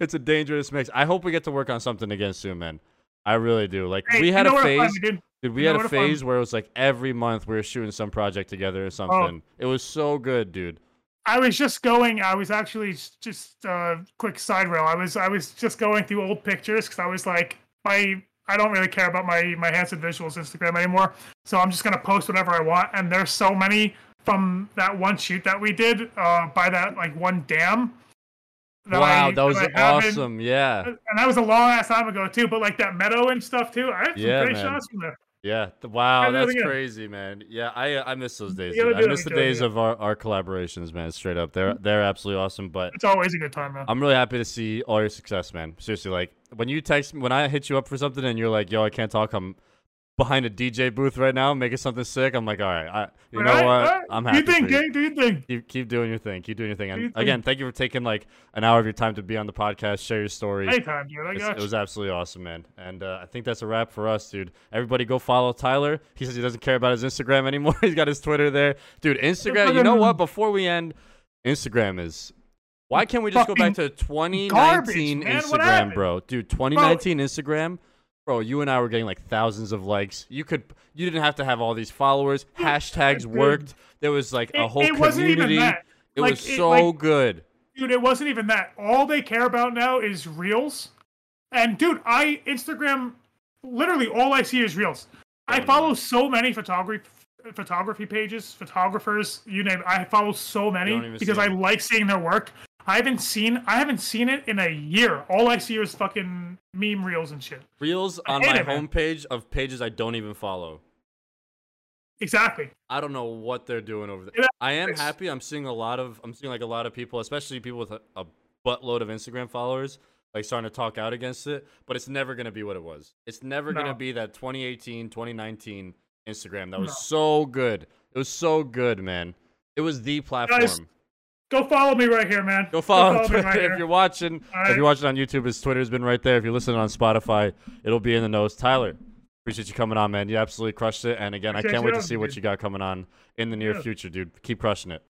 A: it's a dangerous mix. I hope we get to work on something again soon, man. I really do. Like
B: Hey,
A: we had a phase,
B: me, dude.
A: We
B: you
A: had a
B: where to find
A: phase where it was like every month we were shooting some project together
B: Oh.
A: or something. It was so good, dude.
B: I was just going. I was actually just uh, quick side rail. I was I was just going through old pictures because I was like, my I don't really care about my my Hansen Visuals Instagram anymore. So I'm just gonna post whatever I want. And there's so many from that one shoot that we did uh, by that like one dam. that
A: wow,
B: I-
A: that was
B: haven't-
A: awesome. Yeah,
B: And that was a long ass time ago too. But like that meadow and stuff too. I had some
A: Yeah,
B: great
A: man.
B: shots from there.
A: Yeah. Wow,
B: Gotta do it
A: that's crazy, man. Yeah, I uh, I miss those days.
B: You gotta
A: dude.
B: do
A: I miss the
B: you gotta do
A: days of our, our collaborations, man. Straight up, they're mm-hmm. they're absolutely awesome. But
B: It's always a good time, man.
A: I'm really happy to see all your success, man. Seriously, like when you text me, when I hit you up for something and you're like, "Yo, I can't talk. I'm behind a DJ booth right now, making something sick." I'm like, "All right, I, you know what? I'm
B: Do
A: happy."
B: you think,
A: you.
B: gang? Do you think?
A: Keep, keep doing your thing. Keep doing your thing. And
B: you
A: again, thank you for taking like an hour of your time to be on the podcast, share your story.
B: Anytime, dude. I
A: It's-
B: got
A: it was absolutely awesome, man. And uh, I think that's a wrap for us, dude. Everybody go follow Tyler. He says he doesn't care about his Instagram anymore. [LAUGHS] He's got his Twitter there. Dude, Instagram, you know what? Before we end, Instagram is. Why can't we just go back to 2019
B: garbage,
A: Instagram, bro? Dude, 2019 Instagram, bro. You and I were getting like thousands of likes. You could, you didn't have to have all these followers. [LAUGHS] Hashtags worked. There was like a
B: It-
A: whole
B: it wasn't even
A: community.
B: that.
A: It
B: Like,
A: was
B: it-
A: so
B: like-
A: good.
B: dude it wasn't even that all they care about now is reels and dude i instagram literally all i see is reels i follow so many photography photography pages photographers you name it i follow so many because i like seeing their work i haven't seen i haven't seen it in a year all i see is fucking meme reels and shit
A: Reels on my
B: it,
A: homepage of pages I don't even follow.
B: exactly
A: I don't know what they're doing over there.
B: Yeah,
A: I am happy. I'm seeing a lot of I'm seeing like a lot of people, especially people with a, a buttload of Instagram followers, like starting to talk out against it. But it's never gonna be what it was. It's never
B: No.
A: gonna be that 2018, 2019 Instagram that was
B: No.
A: so good. It was so good, man. It was the platform.
B: Go follow me right here man
A: Go follow
B: me
A: Twitter
B: right
A: if you're watching. If you're watching on YouTube, his Twitter's been right there. If you're listening on Spotify, it'll be in the nose. Tyler, appreciate you coming on, man. You absolutely crushed it. And again, I can't wait to see what you got coming on in the near
B: Yeah.
A: future, dude. Keep crushing it.